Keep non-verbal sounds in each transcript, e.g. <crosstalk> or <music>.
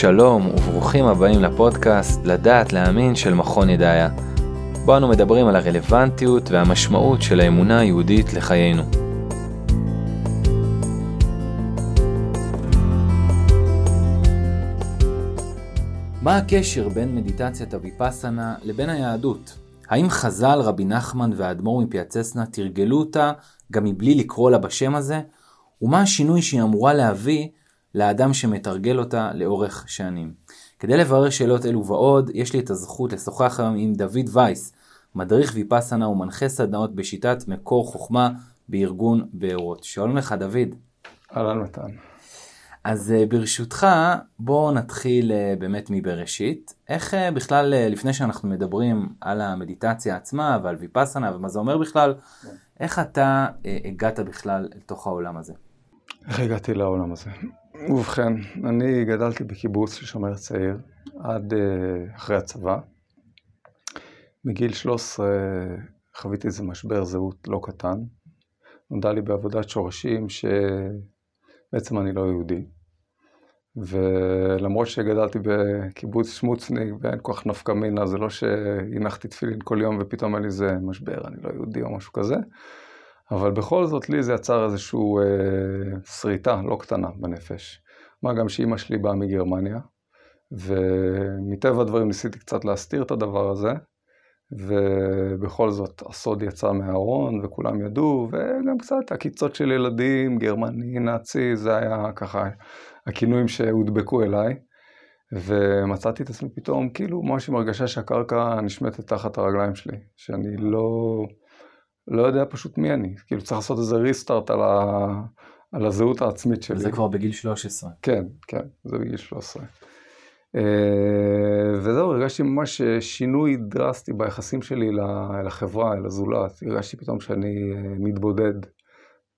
שלום וברוכים הבאים לפודקאסט לדעת להאמין של מכון ידעיה. בו אנו מדברים על הרלוונטיות והמשמעות של האמונה היהודית לחיינו. מה הקשר בין מדיטציית הוויפאסנה לבין היהדות? האם חז"ל, רבי נחמן והאדמו"ר מפיאצסנה תרגלו אותה גם מבלי לקרוא לה בשם הזה? ומה השינוי שהיא אמורה להביא לאדם שמתרגל אותה לאורך שנים. כדי לברר שאלות אלו ועוד, יש לי את הזכות לשוחח היום עם דוד וייס, מדריך ויפאסנה ומנחה סדנאות בשיטת מקור חוכמה בארגון בארות. שלום לך דוד. אהלן מתן. אז אה, ברשותך, בואו נתחיל אה, באמת מבראשית. איך אה, בכלל, לפני שאנחנו מדברים על המדיטציה עצמה ועל ויפאסנה ומה זה אומר בכלל, איך אתה הגעת בכלל לתוך העולם הזה? איך הגעתי לעולם הזה? ובכן, אני גדלתי בקיבוץ של שומר צעיר עד uh, אחרי הצבא. מגיל 13 חוויתי איזה משבר זהות לא קטן. נודע לי בעבודת שורשים שבעצם אני לא יהודי. ולמרות שגדלתי בקיבוץ שמוצניק ואין כל כך נפקא מינה, זה לא שהנחתי תפילין כל יום ופתאום היה לי איזה משבר, אני לא יהודי או משהו כזה. אבל בכל זאת לי זה יצר איזושהי אה, שריטה לא קטנה בנפש. מה גם שאימא שלי באה מגרמניה, ומטבע הדברים ניסיתי קצת להסתיר את הדבר הזה, ובכל זאת הסוד יצא מהארון וכולם ידעו, וגם קצת עקיצות של ילדים, גרמני, נאצי, זה היה ככה הכינויים שהודבקו אליי. ומצאתי את עצמי פתאום כאילו ממש עם הרגשה שהקרקע נשמטת תחת הרגליים שלי, שאני לא... לא יודע פשוט מי אני. כאילו צריך לעשות איזה ריסטארט על, ה... על הזהות העצמית שלי. זה כבר בגיל 13. כן, כן, זה בגיל 13. אה, וזהו, הרגשתי ממש שינוי דרסטי ביחסים שלי לחברה, אל הזולת. הרגשתי פתאום שאני אה, מתבודד.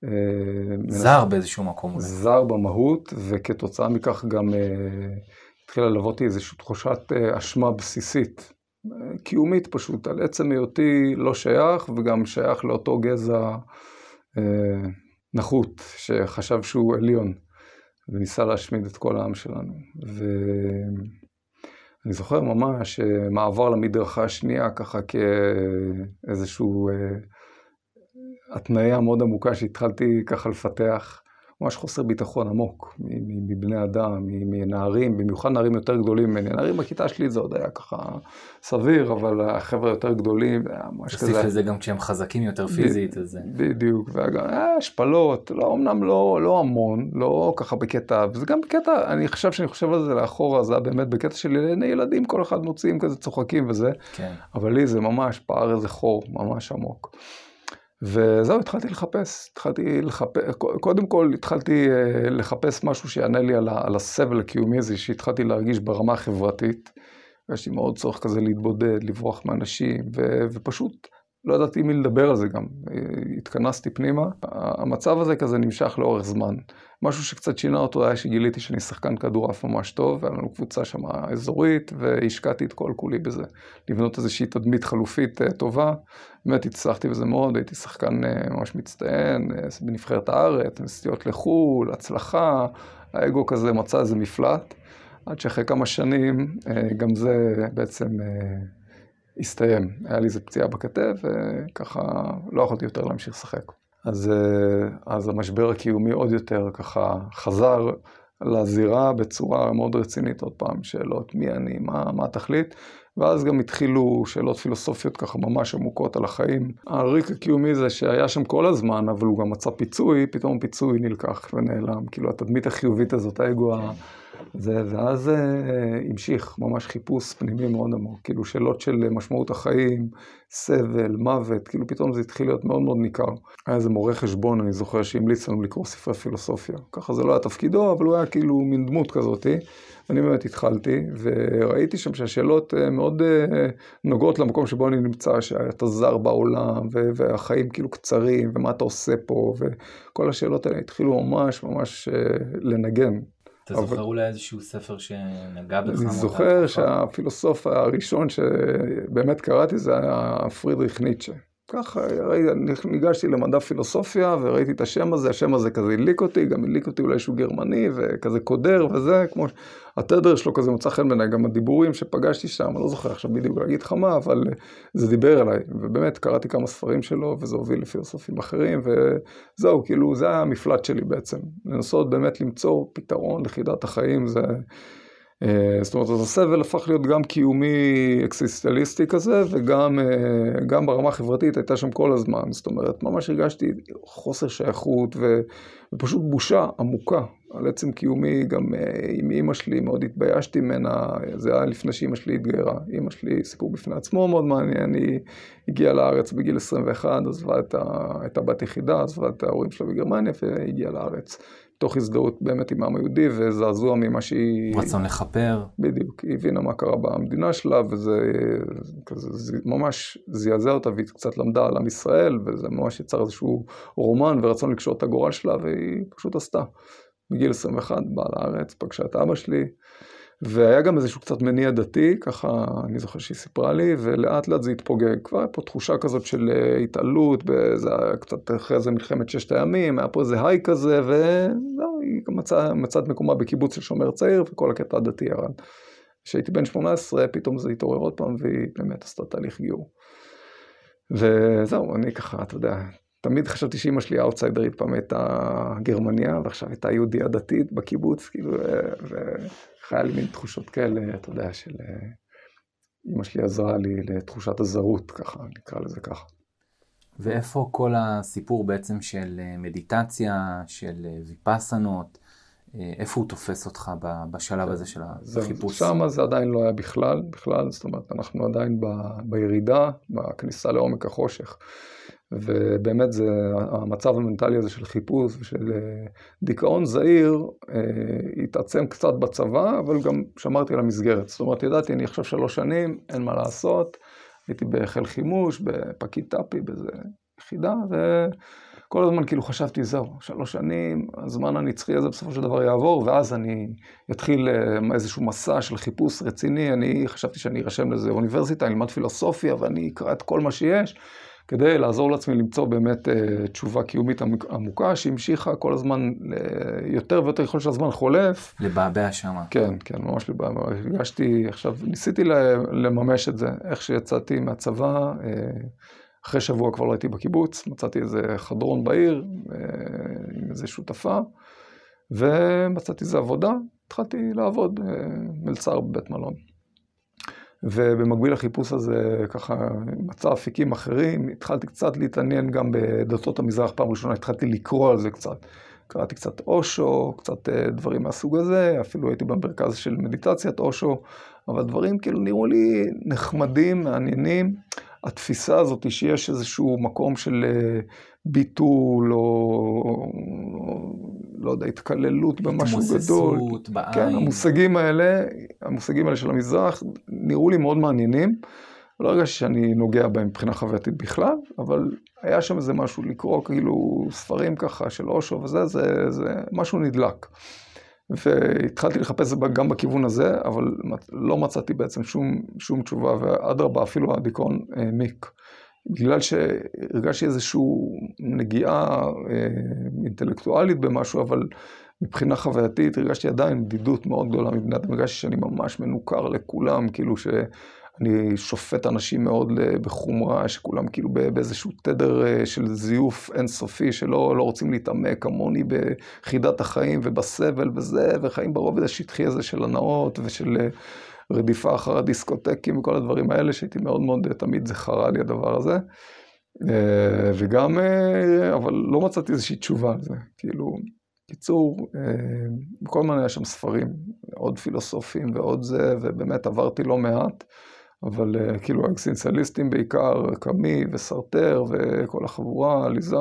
אה, זר באיזשהו מקום. זר במהות, וכתוצאה מכך גם התחילה ללוות אותי איזושהי תחושת אשמה בסיסית. קיומית פשוט, על עצם היותי לא שייך, וגם שייך לאותו גזע אה, נחות, שחשב שהוא עליון, וניסה להשמיד את כל העם שלנו. ואני זוכר ממש מעבר למדרכה השנייה, ככה כאיזשהו אה, התניה מאוד עמוקה שהתחלתי ככה לפתח. ממש חוסר ביטחון עמוק מבני אדם, מנערים, במיוחד נערים יותר גדולים ממני. נערים בכיתה שלי זה עוד היה ככה סביר, אבל החבר'ה יותר גדולים, היה ממש כזה. תוסיף לזה גם כשהם חזקים יותר פיזית, אז... בדיוק, וגם השפלות, לא, אמנם לא, לא המון, לא ככה בקטע, וזה גם בקטע, אני חושב שאני חושב על זה לאחורה, זה היה באמת בקטע של ילדים, כל אחד מוציאים כזה צוחקים וזה, כן. אבל לי זה ממש פער איזה חור ממש עמוק. וזהו, התחלתי לחפש, התחלתי לחפש, קודם כל התחלתי אה, לחפש משהו שיענה לי על, על הסבל הקיומי הזה שהתחלתי להרגיש ברמה החברתית. הרגשתי מאוד צורך כזה להתבודד, לברוח מאנשים, ו, ופשוט לא ידעתי מי לדבר על זה גם. התכנסתי פנימה. המצב הזה כזה נמשך לאורך זמן. משהו שקצת שינה אותו היה שגיליתי שאני שחקן כדורעף ממש טוב, והיה לנו קבוצה שם אזורית, והשקעתי את כל כולי בזה. לבנות איזושהי תדמית חלופית אה, טובה. באמת הצלחתי בזה מאוד, הייתי שחקן אה, ממש מצטיין, אה, בנבחרת הארץ, נסיעות לחו"ל, הצלחה. האגו כזה מצא איזה מפלט. עד שאחרי כמה שנים גם זה בעצם הסתיים. היה לי איזה פציעה בכתף, וככה לא יכולתי יותר להמשיך לשחק. אז, אה, אז המשבר הקיומי עוד יותר ככה חזר לזירה בצורה מאוד רצינית, עוד פעם, שאלות מי אני, מה, מה התכלית, ואז גם התחילו שאלות פילוסופיות ככה ממש עמוקות על החיים. הריק הקיומי זה שהיה שם כל הזמן, אבל הוא גם מצא פיצוי, פתאום פיצוי נלקח ונעלם. כאילו התדמית החיובית הזאת, האגו כן. זה, ואז uh, המשיך ממש חיפוש פנימי מאוד עמוק, כאילו שאלות של משמעות החיים, סבל, מוות, כאילו פתאום זה התחיל להיות מאוד מאוד ניכר. היה איזה מורה חשבון, אני זוכר שהמליץ לנו לקרוא ספרי פילוסופיה. ככה זה לא היה תפקידו, אבל הוא היה כאילו מין דמות כזאתי. אני באמת התחלתי, וראיתי שם שהשאלות uh, מאוד uh, נוגעות למקום שבו אני נמצא, שאתה זר בעולם, והחיים כאילו קצרים, ומה אתה עושה פה, וכל השאלות האלה התחילו ממש ממש uh, לנגן. אתה אבל... זוכר אולי איזשהו ספר שנגע בך? אני זוכר שהפילוסוף הראשון שבאמת קראתי זה היה פרידריך ניטשה. ככה, ניגשתי למדע פילוסופיה וראיתי את השם הזה, השם הזה כזה הדליק אותי, גם הדליק אותי אולי שהוא גרמני וכזה קודר וזה, כמו התדר שלו כזה מצא חן בעיניי, גם הדיבורים שפגשתי שם, אני לא זוכר עכשיו בדיוק להגיד לך מה, אבל זה דיבר אליי, ובאמת קראתי כמה ספרים שלו וזה הוביל לפילוסופים אחרים, וזהו, כאילו זה היה המפלט שלי בעצם, לנסות באמת למצוא פתרון לחידת החיים, זה... אה, זאת אומרת, אז הסבל הפך להיות גם קיומי אקסיסטליסטי כזה, וגם אה, ברמה החברתית הייתה שם כל הזמן. זאת אומרת, ממש הרגשתי חוסר שייכות ו, ופשוט בושה עמוקה על עצם קיומי. גם אה, עם אימא שלי מאוד התביישתי ממנה, זה היה לפני שאימא שלי התגיירה. אימא שלי, סיפור בפני עצמו מאוד מעניין, היא הגיעה לארץ בגיל 21, עזבה את, הבת יחידה, עזבה את ההורים שלה בגרמניה והגיעה לארץ. תוך הזדהות באמת עם העם היהודי וזעזוע ממה שהיא... רצון לכפר. בדיוק, היא הבינה מה קרה במדינה שלה וזה כזה, זה ממש זעזע אותה והיא קצת למדה על עם ישראל וזה ממש יצר איזשהו רומן ורצון לקשור את הגורל שלה והיא פשוט עשתה. בגיל 21 באה לארץ, פגשה את אבא שלי. והיה גם איזשהו קצת מניע דתי, ככה אני זוכר שהיא סיפרה לי, ולאט לאט זה התפוגג. כבר היה פה תחושה כזאת של אה, התעלות, זה היה קצת אחרי זה מלחמת ששת הימים, היה פה איזה היי כזה, וזהו, היא מצאה מצא את מקומה בקיבוץ של שומר צעיר, וכל הקטע הדתי ירד. כשהייתי בן 18, פתאום זה התעורר עוד פעם, והיא באמת עשתה תהליך גיור. וזהו, אני ככה, אתה יודע, תמיד חשבתי שאימא שלי האוטסיידרית פעם הייתה גרמניה, ועכשיו הייתה יהודייה דתית בקיבוץ, כאילו, והיה לי מין תחושות כאלה, אתה יודע, של אימא שלי עזרה לי לתחושת הזרות, ככה, נקרא לזה ככה. ואיפה כל הסיפור בעצם של מדיטציה, של ויפאסנות, איפה הוא תופס אותך בשלב הזה של החיפוש? שם זה עדיין לא היה בכלל, בכלל, זאת אומרת, אנחנו עדיין ב, בירידה, בכניסה לעומק החושך. ובאמת זה המצב המנטלי הזה של חיפוש ושל אה, דיכאון זהיר אה, התעצם קצת בצבא, אבל גם שמרתי על המסגרת. זאת אומרת, ידעתי, אני עכשיו שלוש שנים, אין מה לעשות, הייתי בחיל חימוש, בפקיד טאפי, באיזה יחידה, וכל הזמן כאילו חשבתי, זהו, שלוש שנים, הזמן הנצחי הזה בסופו של דבר יעבור, ואז אני אתחיל אה, איזשהו מסע של חיפוש רציני. אני חשבתי שאני ארשם לאיזה אוניברסיטה, אני אלמד פילוסופיה, ואני אקרא את כל מה שיש. כדי לעזור לעצמי למצוא באמת uh, תשובה קיומית עמוקה, שהמשיכה כל הזמן, יותר ויותר ככל שהזמן חולף. לבעבע שמה. כן, כן, ממש לבעבע. הרגשתי, עכשיו, ניסיתי לממש את זה, איך שיצאתי מהצבא, uh, אחרי שבוע כבר לא הייתי בקיבוץ, מצאתי איזה חדרון בעיר עם איזה שותפה, ומצאתי איזה עבודה, התחלתי לעבוד מלצר בבית מלון. ובמקביל לחיפוש הזה, ככה, מצא אפיקים אחרים, התחלתי קצת להתעניין גם בדתות המזרח, פעם ראשונה התחלתי לקרוא על זה קצת. קראתי קצת אושו, קצת אה, דברים מהסוג הזה, אפילו הייתי במרכז של מדיטציית אושו, אבל דברים כאילו נראו לי נחמדים, מעניינים. התפיסה הזאת שיש איזשהו מקום של אה, ביטול, או לא יודע, התקללות במשהו גדול. התמוססות בעין. כן, המושגים האלה, המושגים האלה של המזרח, נראו לי מאוד מעניינים. לא הרגשתי שאני נוגע בהם מבחינה חווייתית בכלל, אבל היה שם איזה משהו לקרוא, כאילו ספרים ככה של אושו וזה, זה, זה משהו נדלק. והתחלתי לחפש גם בכיוון הזה, אבל לא מצאתי בעצם שום, שום תשובה, ואדרבה, אפילו הדיכאון העמיק. אה, בגלל שהרגשתי איזושהי נגיעה אה, אינטלקטואלית במשהו, אבל מבחינה חווייתית הרגשתי עדיין בדידות מאוד גדולה מבני אדם, הרגשתי שאני ממש מנוכר לכולם, כאילו שאני שופט אנשים מאוד בחומרה, שכולם כאילו באיזשהו תדר אה, של זיוף אינסופי, שלא לא רוצים להתעמק כמוני בחידת החיים ובסבל וזה, וחיים ברובד השטחי הזה של הנאות ושל... אה, רדיפה אחר הדיסקוטקים וכל הדברים האלה, שהייתי מאוד מאוד, תמיד זה חרה לי הדבר הזה. אה, וגם, אה, אבל לא מצאתי איזושהי תשובה על זה. כאילו, קיצור, אה, בכל מיני היה שם ספרים, עוד פילוסופים ועוד זה, ובאמת עברתי לא מעט, אבל כאילו האקסינציאליסטים בעיקר, קאמי וסרטר וכל החבורה, עליזה.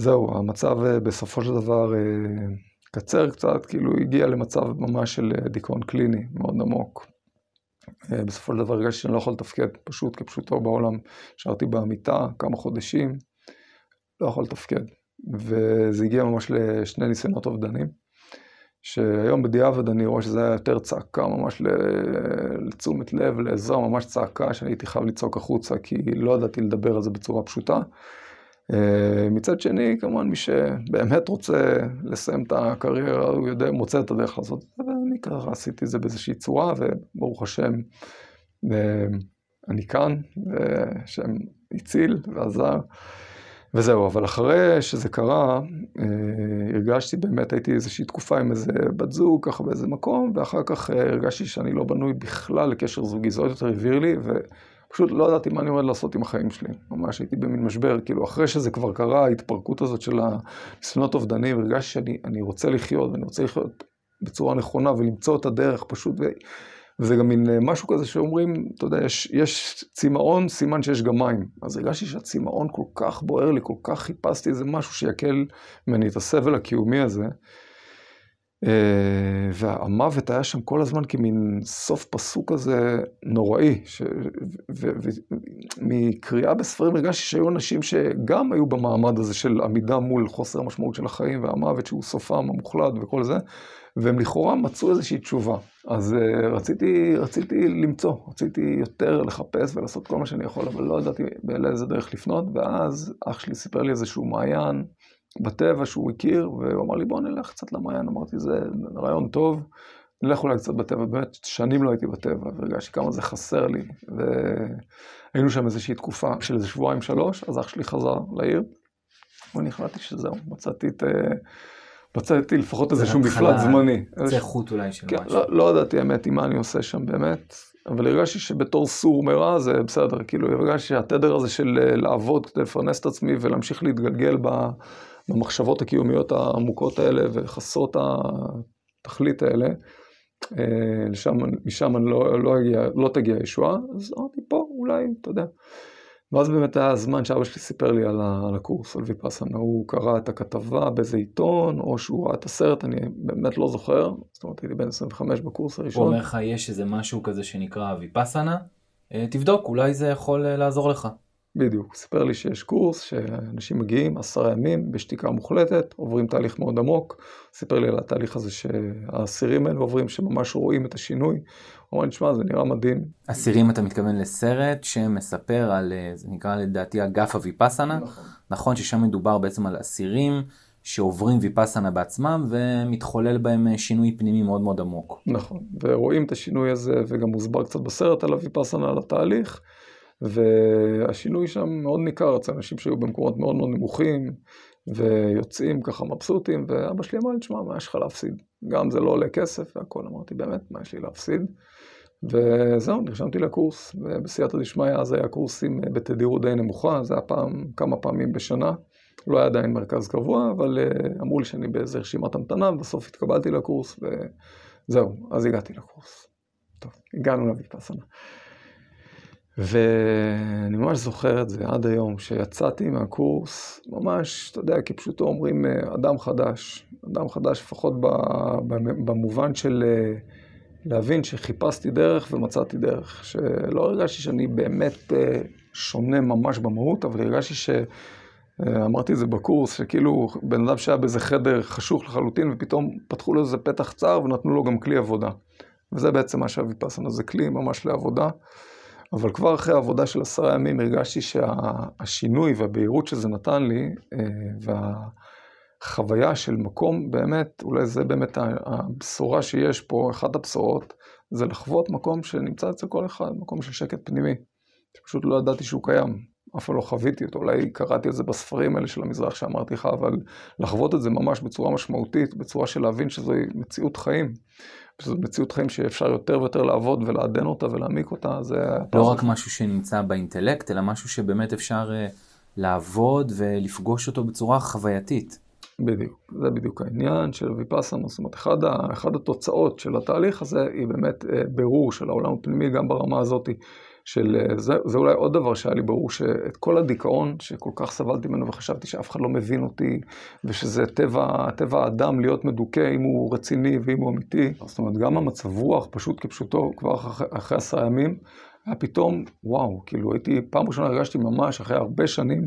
וזהו, המצב בסופו של דבר קצר קצת, כאילו הגיע למצב ממש של אה, דיכאון קליני מאוד עמוק. אה, בסופו של דבר הרגשתי שאני לא יכול לתפקד, פשוט כפשוטו בעולם. שרתי במיטה כמה חודשים, לא יכול לתפקד. וזה הגיע ממש לשני ניסיונות אובדנים, שהיום בדיעבד אני רואה שזה היה יותר צעקה ממש לתשומת לב, לעזרה, ממש צעקה שאני הייתי חייב לצעוק החוצה, כי לא ידעתי לדבר על זה בצורה פשוטה. אה, מצד שני, כמובן, מי שבאמת רוצה לסיים את הקריירה, הוא יודע, מוצא את הדרך לעשות את זה, ואני ככה עשיתי את זה באיזושהי צורה, וברוך השם, אה, אני כאן, ושם הציל ועזר. וזהו, אבל אחרי שזה קרה, אה, הרגשתי באמת, הייתי איזושהי תקופה עם איזה בת זוג, ככה באיזה מקום, ואחר כך אה, הרגשתי שאני לא בנוי בכלל לקשר זוגי, זה עוד יותר הבהיר לי, ופשוט לא ידעתי מה אני עומד לעשות עם החיים שלי. ממש הייתי במין משבר, כאילו אחרי שזה כבר קרה, ההתפרקות הזאת של הניסיונות אובדנים, הרגשתי שאני רוצה לחיות, ואני רוצה לחיות בצורה נכונה ולמצוא את הדרך פשוט. ו... וזה גם מין אה, משהו כזה שאומרים, אתה יודע, יש, יש צמאון, סימן שיש גם מים. אז הרגשתי שהצמאון כל כך בוער לי, כל כך חיפשתי איזה משהו שיקל ממני את הסבל הקיומי הזה. אה, והמוות היה שם כל הזמן כמין סוף פסוק כזה נוראי. ומקריאה בספרים הרגשתי שהיו אנשים שגם היו במעמד הזה של עמידה מול חוסר המשמעות של החיים והמוות שהוא סופם המוחלט וכל זה. והם לכאורה מצאו איזושהי תשובה. אז uh, רציתי, רציתי למצוא, רציתי יותר לחפש ולעשות כל מה שאני יכול, אבל לא ידעתי לאיזה דרך לפנות, ואז אח שלי סיפר לי איזשהו מעיין בטבע שהוא הכיר, והוא אמר לי בוא נלך קצת למעיין, אמרתי זה רעיון טוב, נלך אולי קצת בטבע, באמת שנים לא הייתי בטבע, והרגשתי כמה זה חסר לי, והיינו שם איזושהי תקופה של איזה שבועיים שלוש, אז אח שלי חזר לעיר, ואני החלטתי שזהו, מצאתי את... מצאתי לפחות איזשהו מפלט זמני. זה חוט אולי של כן, משהו. לא, לא ידעתי האמת עם מה אני עושה שם באמת, אבל הרגשתי שבתור סור מרע זה בסדר, כאילו הרגשתי שהתדר הזה של אה, לעבוד כדי לפרנס את עצמי ולהמשיך להתגלגל במחשבות הקיומיות העמוקות האלה וחסרות התכלית האלה, אה, לשם, משם לא, לא, הגיע, לא תגיע ישועה, אז אמרתי פה אולי, אתה יודע. ואז באמת היה הזמן שאבא שלי סיפר לי על, על הקורס, על ויפאסנה. הוא קרא את הכתבה באיזה עיתון, או שהוא ראה את הסרט, אני באמת לא זוכר. זאת אומרת, הייתי בן 25 בקורס הראשון. הוא אומר לך, יש איזה משהו כזה שנקרא ויפאסנה, אה, תבדוק, אולי זה יכול אה, לעזור לך. בדיוק, הוא סיפר לי שיש קורס שאנשים מגיעים עשרה ימים בשתיקה מוחלטת, עוברים תהליך מאוד עמוק. סיפר לי על התהליך הזה שהאסירים האלה עוברים, שממש רואים את השינוי. הוא אמר לי, שמע, זה נראה מדהים. אסירים, אתה מתכוון לסרט שמספר על, אה, זה נקרא לדעתי אגף הוויפאסנה. נכון. נכון ששם מדובר בעצם על אסירים שעוברים ויפאסנה בעצמם ומתחולל בהם אה, שינוי פנימי מאוד מאוד עמוק. נכון, ורואים את השינוי הזה וגם מוסבר קצת בסרט על הוויפאסנה, על התהליך. והשינוי שם מאוד ניכר אצל אנשים שהיו במקומות מאוד מאוד נמוכים, ויוצאים ככה מבסוטים, ואבא שלי אמר לי, תשמע, מה יש לך להפסיד? גם זה לא עולה כסף והכל, אמרתי, באמת, מה יש לי להפסיד? וזהו, נרשמתי לקורס, ובסייעתא דשמיא אז היה קורסים בתדירות די נמוכה, זה היה פעם, כמה פעמים בשנה, לא היה עדיין מרכז קבוע, אבל אה, אמרו לי שאני באיזה רשימת המתנה, ובסוף התקבלתי לקורס, וזהו, אז הגעתי לקורס. טוב, הגענו לויפאסנה. ואני ממש זוכר את זה עד היום, שיצאתי מהקורס, ממש, אתה יודע, כפשוטו אומרים, אה, אדם חדש. אדם חדש, לפחות במובן של אה, להבין שחיפשתי דרך ומצאתי דרך. שלא הרגשתי שאני באמת אה, שונה ממש במהות, אבל הרגשתי ש... אמרתי את זה בקורס, שכאילו בן אדם שהיה באיזה חדר חשוך לחלוטין, ופתאום פתחו לו איזה פתח צר ונתנו לו גם כלי עבודה. וזה בעצם מה שהוויפאסנה, זה כלי ממש לעבודה. אבל כבר אחרי העבודה של עשרה ימים הרגשתי שהשינוי שה, והבהירות שזה נתן לי, אה, והחוויה של מקום, באמת, אולי זה באמת הבשורה שיש פה, אחת הבשורות, זה לחוות מקום שנמצא אצל כל אחד, מקום של שקט פנימי, שפשוט לא ידעתי שהוא קיים, אף פעם לא חוויתי אותו, אולי קראתי את זה בספרים האלה של המזרח שאמרתי לך, אבל לחוות את זה ממש בצורה משמעותית, בצורה של להבין שזוהי מציאות חיים. שזו מציאות חיים שאפשר יותר ויותר לעבוד ולעדן אותה ולהעמיק אותה, זה... לא רק משהו שנמצא באינטלקט, אלא משהו שבאמת אפשר uh, לעבוד ולפגוש אותו בצורה חווייתית. בדיוק, זה בדיוק העניין של ויפאסנה, זאת אומרת, אחד, ה, אחד התוצאות של התהליך הזה היא באמת uh, בירור של העולם הפנימי גם ברמה הזאתי. של, אה, זה, זה אולי עוד דבר שהיה לי ברור, שאת כל הדיכאון שכל כך סבלתי ממנו וחשבתי שאף אחד לא מבין אותי, ושזה טבע, טבע האדם להיות מדוכא אם הוא רציני ואם הוא אמיתי. זאת אומרת, גם המצב רוח, פשוט כפשוטו, כבר אחרי, אחרי עשרה ימים, היה פתאום, וואו, כאילו הייתי, פעם ראשונה הרגשתי ממש, אחרי הרבה שנים,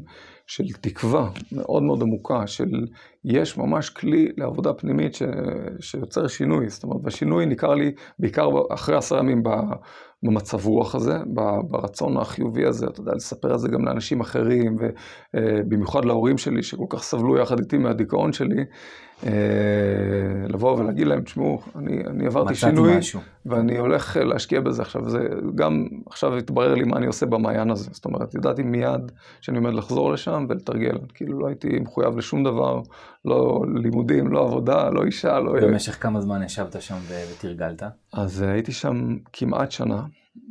של תקווה מאוד מאוד עמוקה, של יש ממש כלי לעבודה פנימית ש... שיוצר שינוי. זאת אומרת, והשינוי ניכר לי בעיקר אחרי עשרה ימים במצב רוח הזה, ברצון החיובי הזה, אתה יודע, לספר את זה גם לאנשים אחרים, ובמיוחד להורים שלי, שכל כך סבלו יחד איתי מהדיכאון שלי. אה, לבוא ולהגיד להם, תשמעו, אני, אני עברתי שינוי, משהו. ואני הולך להשקיע בזה עכשיו. זה גם, עכשיו התברר לי מה אני עושה במעיין הזה. זאת אומרת, ידעתי מיד שאני עומד לחזור לשם ולתרגל. כאילו לא הייתי מחויב לשום דבר, לא לימודים, לא עבודה, לא אישה, לא... במשך כמה זמן ישבת שם ותרגלת? אז אה, הייתי שם כמעט שנה.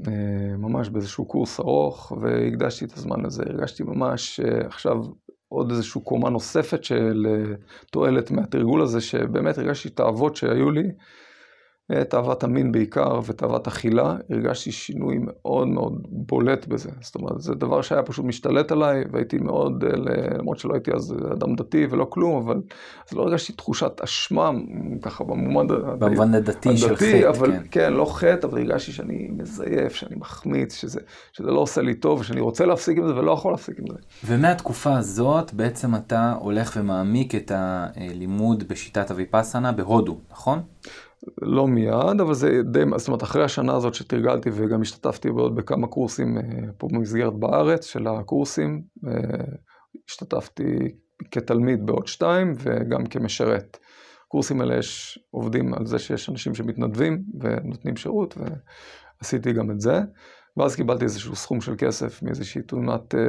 אה, ממש באיזשהו קורס ארוך, והקדשתי את הזמן לזה. הרגשתי ממש עכשיו עוד איזושהי קומה נוספת של אה, תועלת מהתרגול הזה, שבאמת הרגשתי את האהבות שהיו לי, את אהבת המין בעיקר ואת אהבת אכילה, הרגשתי שינוי מאוד מאוד בולט בזה. זאת אומרת, זה דבר שהיה פשוט משתלט עליי, והייתי מאוד, אה, למרות שלא הייתי אז אדם דתי ולא כלום, אבל אז לא הרגשתי תחושת אשמה, ככה במובן במובן הדתי של חטא, אבל, כן. כן, לא חטא, אבל הרגשתי שאני מזייף, שאני מחמיץ, שזה, שזה לא עושה לי טוב, שאני רוצה להפסיק עם זה ולא יכול להפסיק עם זה. ומהתקופה הזאת בעצם אתה הולך ומעמיק את הלימוד בשיטת הוויפאסנה בהודו, נכון? לא מיד, אבל זה די, זאת אומרת, אחרי השנה הזאת שתרגלתי וגם השתתפתי בעוד בכמה קורסים אה, פה במסגרת בארץ של הקורסים, אה, השתתפתי כתלמיד בעוד שתיים וגם כמשרת. קורסים האלה יש, עובדים על זה שיש אנשים שמתנדבים ונותנים שירות, ועשיתי גם את זה. ואז קיבלתי איזשהו סכום של כסף מאיזושהי תאונת אה,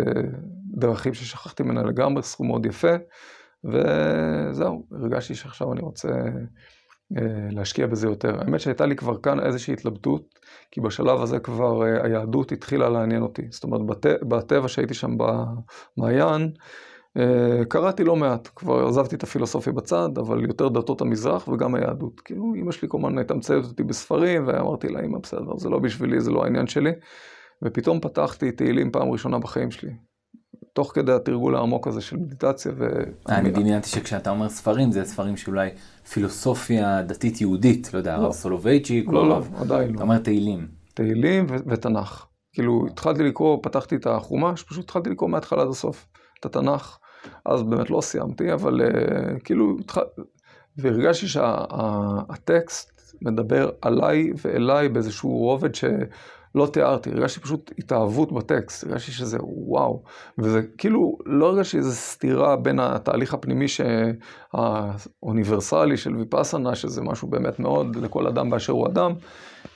דרכים ששכחתי ממנה לגמרי, סכום מאוד יפה, וזהו, הרגשתי שעכשיו אני רוצה... אה, להשקיע בזה יותר. האמת שהייתה לי כבר כאן איזושהי התלבטות, כי בשלב הזה כבר אה, היהדות התחילה לעניין אותי. זאת אומרת, בט... בטבע שהייתי שם במעיין, אה, קראתי לא מעט, כבר עזבתי את הפילוסופיה בצד, אבל יותר דתות המזרח וגם היהדות. כאילו, אמא שלי כל הזמן הייתה מציידת אותי בספרים, ואמרתי לה, אמא, בסדר, זה לא בשבילי, זה לא העניין שלי. ופתאום פתחתי תהילים פעם ראשונה בחיים שלי. תוך כדי התרגול העמוק הזה של מדיטציה. ו... אני דמיינתי שכשאתה אומר ספרים, זה ספרים שאולי פילוסופיה דתית יהודית, לא יודע, הרב לא. סולובייצ'יק, לא, לא, עדיין לא. אתה אומר תהילים. תהילים ותנ"ך. כאילו, התחלתי לקרוא, פתחתי את החומש, פשוט התחלתי לקרוא מההתחלה עד הסוף, את התנ"ך. אז באמת לא סיימתי, אבל uh, כאילו. והרגשתי שהטקסט שה... מדבר עליי ואליי באיזשהו רובד ש... לא תיארתי, הרגשתי פשוט התאהבות בטקסט, הרגשתי שזה וואו, וזה כאילו, לא הרגשתי איזו סתירה בין התהליך הפנימי האוניברסלי של ויפאסנה, שזה משהו באמת מאוד לכל אדם באשר הוא אדם,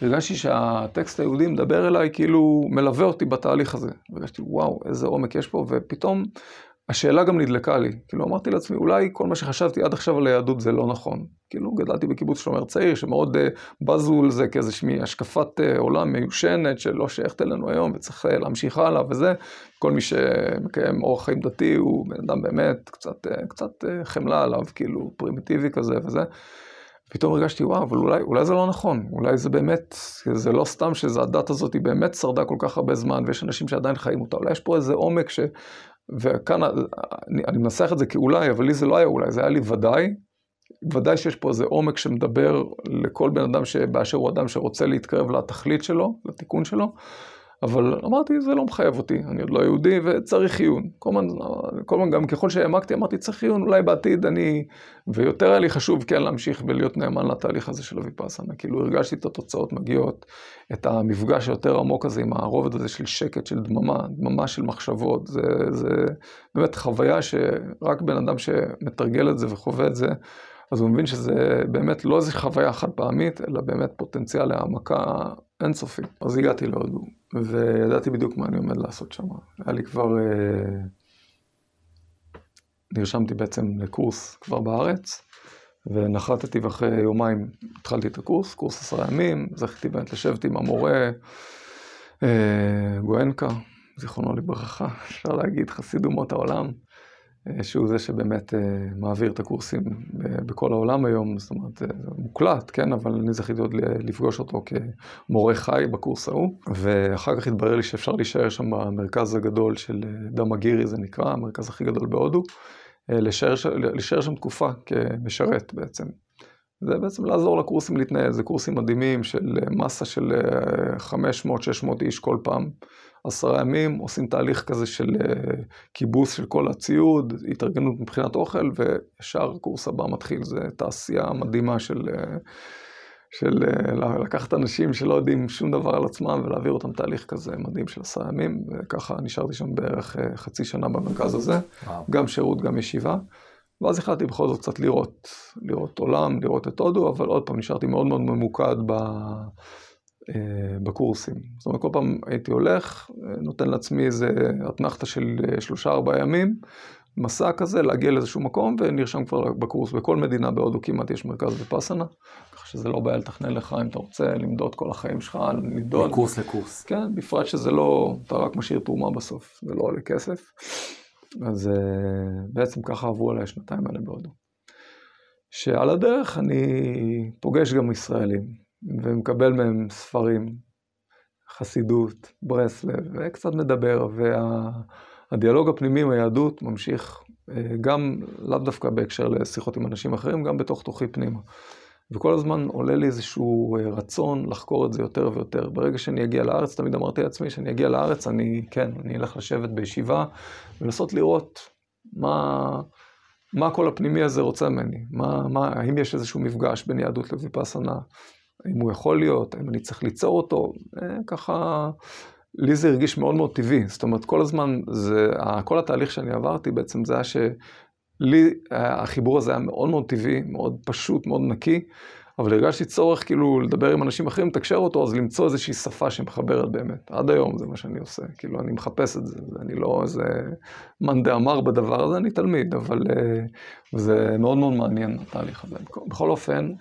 הרגשתי שהטקסט היהודי מדבר אליי, כאילו מלווה אותי בתהליך הזה. הרגשתי וואו, איזה עומק יש פה, ופתאום השאלה גם נדלקה לי. כאילו אמרתי לעצמי, אולי כל מה שחשבתי עד עכשיו על היהדות זה לא נכון. כאילו גדלתי בקיבוץ שומר צעיר, שמאוד uh, בזו על זה כאיזושהי השקפת uh, עולם מיושנת שלא שייכת אלינו היום וצריך uh, להמשיך הלאה וזה. כל מי שמקיים אורח חיים דתי הוא בן אדם באמת קצת, uh, קצת uh, חמלה עליו, כאילו פרימיטיבי כזה וזה. פתאום הרגשתי, וואו, אבל אולי, אולי זה לא נכון, אולי זה באמת, זה לא סתם שהדת הזאת היא באמת שרדה כל כך הרבה זמן, ויש אנשים שעדיין חיים אותה, אולי יש פה איזה עומק ש... וכאן, אני, אני מנסח את זה כאולי, אבל לי זה לא היה אולי, זה היה לי ודאי. ודאי שיש פה איזה עומק שמדבר לכל בן אדם שבאשר הוא אדם שרוצה להתקרב לתכלית שלו, לתיקון שלו. אבל אמרתי, זה לא מחייב אותי, אני עוד לא יהודי וצריך עיון. כל הזמן, גם ככל שהעמקתי, אמרתי, צריך עיון, אולי בעתיד אני... ויותר היה לי חשוב כן להמשיך ולהיות נאמן לתהליך הזה של הוויפאסנה. כאילו הרגשתי את התוצאות מגיעות, את המפגש היותר עמוק הזה עם הרובד הזה של שקט, של דממה, דממה של מחשבות. זה, זה באמת חוויה שרק בן אדם שמתרגל את זה וחווה את זה, אז הוא מבין שזה באמת לא איזו חוויה חד פעמית, אלא באמת פוטנציאל להעמקה אינסופית. אז הגעתי להודו, וידעתי בדיוק מה אני עומד לעשות שם. היה לי כבר... אה, נרשמתי בעצם לקורס כבר בארץ, ונחתתי ואחרי יומיים התחלתי את הקורס, קורס עשרה ימים, זכיתי באמת לשבת עם המורה אה, גואנקה, זיכרונו לברכה, <laughs> אפשר להגיד, חסיד אומות העולם. אה, שהוא זה שבאמת אה, מעביר את הקורסים בכל העולם היום, זאת אומרת, מוקלט, כן, אבל אני זכיתי עוד לפגוש אותו כמורה חי בקורס ההוא, ואחר כך התברר לי שאפשר להישאר שם במרכז הגדול של אה, דמגירי, זה נקרא, המרכז הכי גדול בהודו, להישאר, להישאר שם תקופה כמשרת בעצם. זה בעצם לעזור לקורסים להתנהל, זה קורסים מדהימים של מסה של 500-600 איש כל פעם. עשרה ימים, עושים תהליך כזה של כיבוס של כל הציוד, התארגנות מבחינת אוכל, וישר הקורס הבא מתחיל. זו תעשייה מדהימה של... של אה, לקחת אנשים שלא יודעים שום דבר על עצמם ולהעביר אותם תהליך כזה מדהים של עשרה ימים, וככה נשארתי שם בערך אה, חצי שנה במרכז הזה, וואו. גם שירות, גם ישיבה. ואז החלטתי בכל זאת קצת לראות, לראות עולם, לראות את הודו, אבל עוד פעם נשארתי מאוד מאוד ממוקד ב, אה, בקורסים. זאת אומרת, כל פעם הייתי הולך, נותן לעצמי איזה אתנחתא של שלושה-ארבעה ימים, מסע כזה, להגיע לאיזשהו מקום ונרשם כבר בקורס. בכל מדינה בהודו כמעט יש מרכז בפסנה, ככה שזה לא בעיה לתכנן לך אם אתה רוצה למדוד כל החיים שלך, למדוד. מקורס לקורס. כן, בפרט שזה לא, אתה רק משאיר תרומה בסוף, זה לא עולה כסף. אז בעצם ככה עברו עליי השנתיים האלה בהודו. שעל הדרך אני פוגש גם ישראלים, ומקבל מהם ספרים, חסידות, ברסלב, וקצת מדבר, וה... הדיאלוג הפנימי עם היהדות ממשיך אה, גם, לאו דווקא בהקשר לשיחות עם אנשים אחרים, גם בתוך תוכי פנימה. וכל הזמן עולה לי איזשהו אה, רצון לחקור את זה יותר ויותר. ברגע שאני אגיע לארץ, תמיד אמרתי לעצמי שאני אגיע לארץ, אני, כן, אני אלך לשבת בישיבה ולנסות לראות מה, מה כל הפנימי הזה רוצה ממני. מה, מה, האם יש איזשהו מפגש בין יהדות לויפאסנה? האם הוא יכול להיות? האם אני צריך ליצור אותו? אה, ככה לי זה הרגיש מאוד מאוד טבעי, זאת אומרת, כל הזמן, זה, כל התהליך שאני עברתי בעצם זה היה שלי, החיבור הזה היה מאוד מאוד טבעי, מאוד פשוט, מאוד נקי, אבל הרגשתי צורך כאילו לדבר עם אנשים אחרים, לתקשר אותו, אז למצוא איזושהי שפה שמחברת באמת. עד היום זה מה שאני עושה, כאילו, אני מחפש את זה, אני לא איזה מאן דאמר בדבר הזה, אני תלמיד, אבל אה, זה מאוד מאוד מעניין, התהליך הזה. בכל אופן, אה,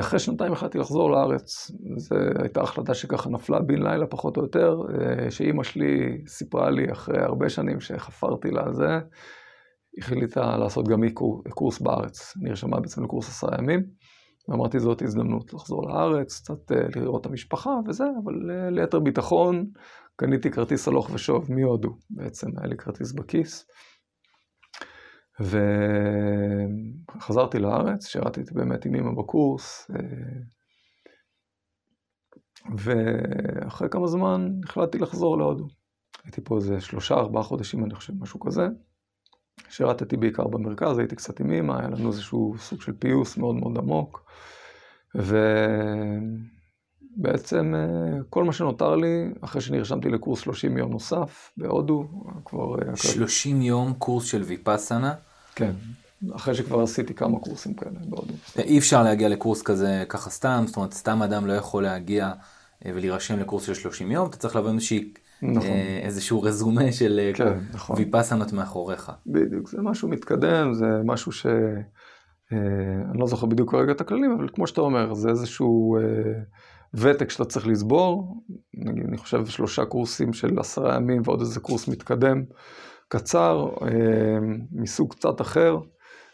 אחרי שנתיים החלטתי לחזור לארץ. זו הייתה החלטה שככה נפלה בן לילה פחות או יותר, אה, שאימא שלי סיפרה לי אחרי הרבה שנים שחפרתי לה על זה, החליטה לעשות גם היא קורס בארץ. נרשמה בעצם לקורס עשרה ימים, ואמרתי זאת הזדמנות לחזור לארץ, קצת אה, לראות את המשפחה וזה, אבל ליתר ביטחון קניתי כרטיס הלוך ושוב מהודו, בעצם היה לי כרטיס בכיס. וחזרתי לארץ, שירתי באמת עם אמא בקורס, אה, ואחרי כמה זמן החלטתי לחזור להודו. הייתי פה איזה שלושה, ארבעה חודשים, אני חושב, משהו כזה. שירתתי בעיקר במרכז, הייתי קצת עם אמא, היה לנו איזשהו סוג של פיוס מאוד מאוד עמוק. ובעצם אה, כל מה שנותר לי, אחרי שנרשמתי לקורס 30 יום נוסף בהודו, כבר... 30 אה, יום קורס של ויפאסנה? כן, אחרי שכבר עשיתי כמה קורסים כאלה בהודו. אי אפשר להגיע לקורס כזה ככה סתם, זאת אומרת, סתם אדם לא יכול להגיע אה, ולהירשם לקורס של 30 יום, אתה צריך לבוא איזושהי... נכון. אה, איזשהו רזומה של אה, כן, נכון. ויפסנות מאחוריך. בדיוק, זה משהו מתקדם, זה משהו ש... אני לא זוכר בדיוק כרגע את הכללים, אבל כמו שאתה אומר, זה איזשהו ותק שאתה צריך לסבור. נגיד, אני חושב שלושה קורסים של עשרה ימים ועוד איזה קורס מתקדם. קצר, אה, מסוג קצת אחר,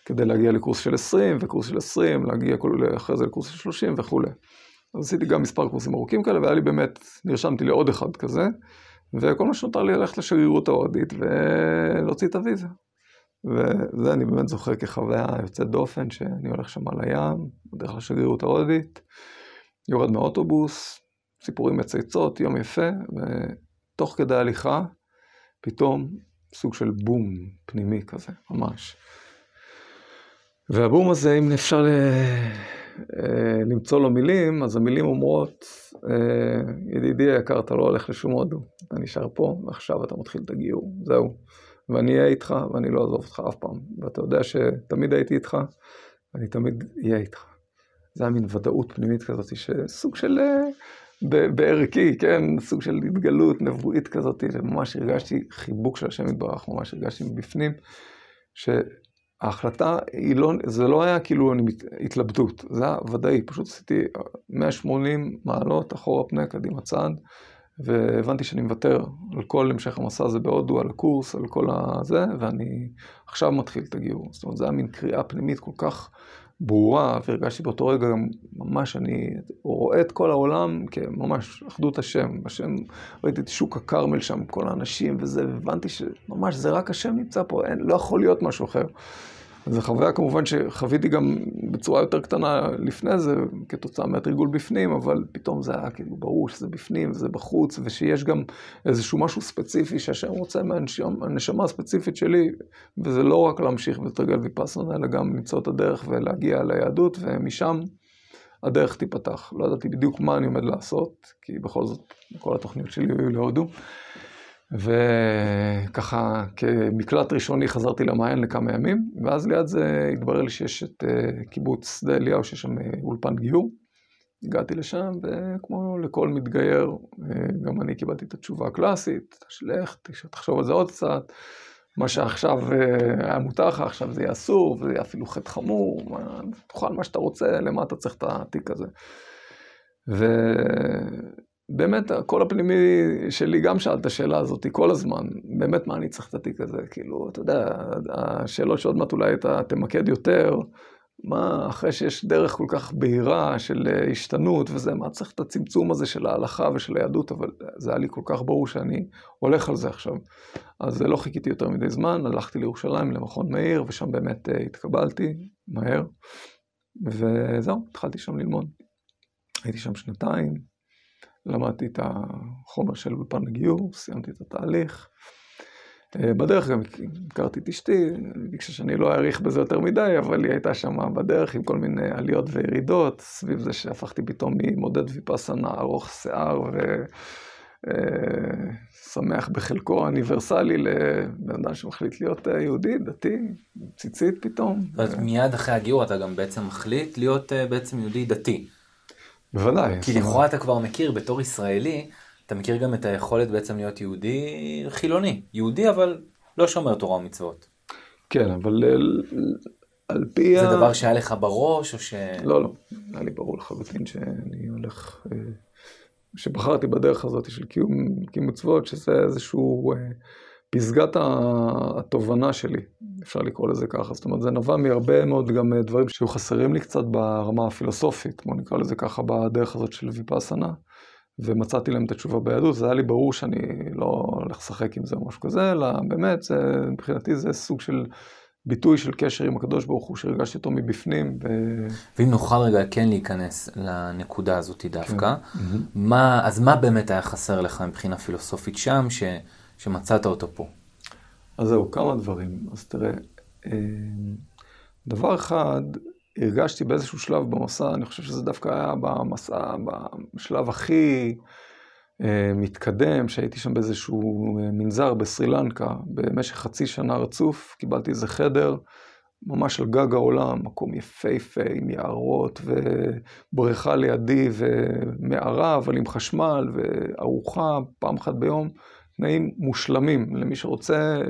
כדי להגיע לקורס של 20, וקורס של 20, להגיע כל, אחרי זה לקורס של 30 וכולי. אז עשיתי גם מספר קורסים ארוכים כאלה, והיה לי באמת, נרשמתי לעוד אחד כזה, וכל מה שנותר לי ללכת לשגרירות ההודית ולהוציא את הוויזה. וזה אני באמת זוכר כחוויה יוצאת דופן, שאני הולך שם על הים, בדרך לשגרירות ההודית, יורד מהאוטובוס, סיפורים מצייצות, יום יפה, ותוך כדי הליכה, פתאום סוג של בום פנימי כזה, ממש. והבום הזה, אם אפשר ל... אה, למצוא לו מילים, אז המילים אומרות, אה, ידידי היקר, אתה לא הולך לשום הודו, אתה נשאר פה, ועכשיו אתה מתחיל את הגיור, זהו. ואני אהיה איתך, ואני לא אעזוב אותך אף פעם. ואתה יודע שתמיד הייתי איתך, ואני תמיד אהיה איתך. זה היה מין ודאות פנימית כזאת, שסוג של אה, בערכי, כן, סוג של התגלות נבואית כזאת, וממש הרגשתי חיבוק של השם יתברך, ממש הרגשתי מבפנים, שההחלטה היא לא, זה לא היה כאילו אני מת, התלבטות, זה היה ודאי, פשוט עשיתי 180 מעלות אחורה פני קדימה צעד, והבנתי שאני מוותר על כל המשך המסע הזה בהודו, על הקורס, על כל הזה, ואני עכשיו מתחיל את הגיור. זאת אומרת, זו הייתה מין קריאה פנימית כל כך ברורה, והרגשתי באותו רגע גם ממש, אני רואה את כל העולם כממש אחדות השם. השם, ראיתי את שוק הכרמל שם, כל האנשים וזה, והבנתי שממש זה רק השם נמצא פה, אין, לא יכול להיות משהו אחר. זו חוויה כמובן שחוויתי גם בצורה יותר קטנה לפני זה, כתוצאה מהתרגול בפנים, אבל פתאום זה היה כאילו ברור שזה בפנים וזה בחוץ, ושיש גם איזשהו משהו ספציפי שהשם רוצה מהנשמה הספציפית שלי, וזה לא רק להמשיך ולתרגל ויפאסנה, אלא גם למצוא את הדרך ולהגיע ליהדות, ומשם הדרך תיפתח. לא ידעתי בדיוק מה אני עומד לעשות, כי בכל זאת כל התוכניות שלי היו להודו. וככה כמקלט ראשוני חזרתי למעיין לכמה ימים, ואז ליד זה התברר לי שיש את אה, קיבוץ שדה אליהו, שיש שם אה, אולפן גיור. הגעתי לשם, וכמו לכל מתגייר, אה, גם אני קיבלתי את התשובה הקלאסית, תשלך, תחשוב על זה עוד קצת. מה שעכשיו היה מותר לך, עכשיו זה יהיה אסור, וזה יהיה אפילו חטא חמור, תאכל מה שאתה רוצה, למה אתה צריך את התיק הזה. באמת, הקול הפנימי שלי גם שאל את השאלה הזאת כל הזמן, באמת מה אני צריך את התיק הזה? כאילו, אתה יודע, השאלות שעוד מעט אולי אתה תמקד יותר, מה, אחרי שיש דרך כל כך בהירה של השתנות וזה, מה צריך את הצמצום הזה של ההלכה ושל היהדות, אבל זה היה לי כל כך ברור שאני הולך על זה עכשיו. אז לא חיכיתי יותר מדי זמן, הלכתי לירושלים, למכון מאיר, ושם באמת אה, התקבלתי מהר, וזהו, התחלתי שם ללמוד. הייתי שם שנתיים. למדתי את החומר של אולפן הגיור, סיימתי את התהליך. אה, בדרך גם הכרתי את אשתי, ביקשה שאני לא אאריך בזה יותר מדי, אבל היא הייתה שם בדרך עם כל מיני עליות וירידות, סביב זה שהפכתי פתאום ממודד ויפאסנה ארוך שיער ושמח אה, בחלקו אוניברסלי לבן אדם שמחליט להיות אה, יהודי, דתי, ציצית פתאום. אז מיד אחרי הגיור אתה גם בעצם מחליט להיות בעצם יהודי דתי. בוודאי. כי לכאורה אתה כבר מכיר בתור ישראלי, אתה מכיר גם את היכולת בעצם להיות יהודי חילוני. יהודי אבל לא שומר תורה ומצוות. כן, אבל אה, על פי זה ה... דבר שהיה לך בראש או ש... לא, לא. היה לי ברור לחלוטין שאני הולך... אה, שבחרתי בדרך הזאת של קיום, קיום מצוות, שזה איזשהו אה, פסגת התובנה שלי, אפשר לקרוא לזה ככה. זאת אומרת, זה נבע מהרבה מאוד גם דברים שהיו חסרים לי קצת ברמה הפילוסופית, בוא נקרא לזה ככה, בדרך הזאת של ויפאסנה, ומצאתי להם את התשובה ביהדות. זה היה לי ברור שאני לא הולך לשחק עם זה או משהו כזה, אלא באמת, זה, מבחינתי זה סוג של ביטוי של קשר עם הקדוש ברוך הוא, שהרגשתי אותו מבפנים. ו... ואם נוכל רגע כן להיכנס לנקודה הזאת דווקא, כן. מה, אז מה באמת היה חסר לך מבחינה פילוסופית שם, ש... שמצאת אותו פה? אז זהו, כמה דברים. אז תראה, אה, דבר אחד, הרגשתי באיזשהו שלב במסע, אני חושב שזה דווקא היה במסע, בשלב הכי אה, מתקדם, שהייתי שם באיזשהו אה, מנזר בסרי לנקה, במשך חצי שנה רצוף, קיבלתי איזה חדר. ממש על גג העולם, מקום יפהפה עם יערות ובריכה לידי ומערה, אבל עם חשמל וארוחה פעם אחת ביום. תנאים מושלמים למי שרוצה,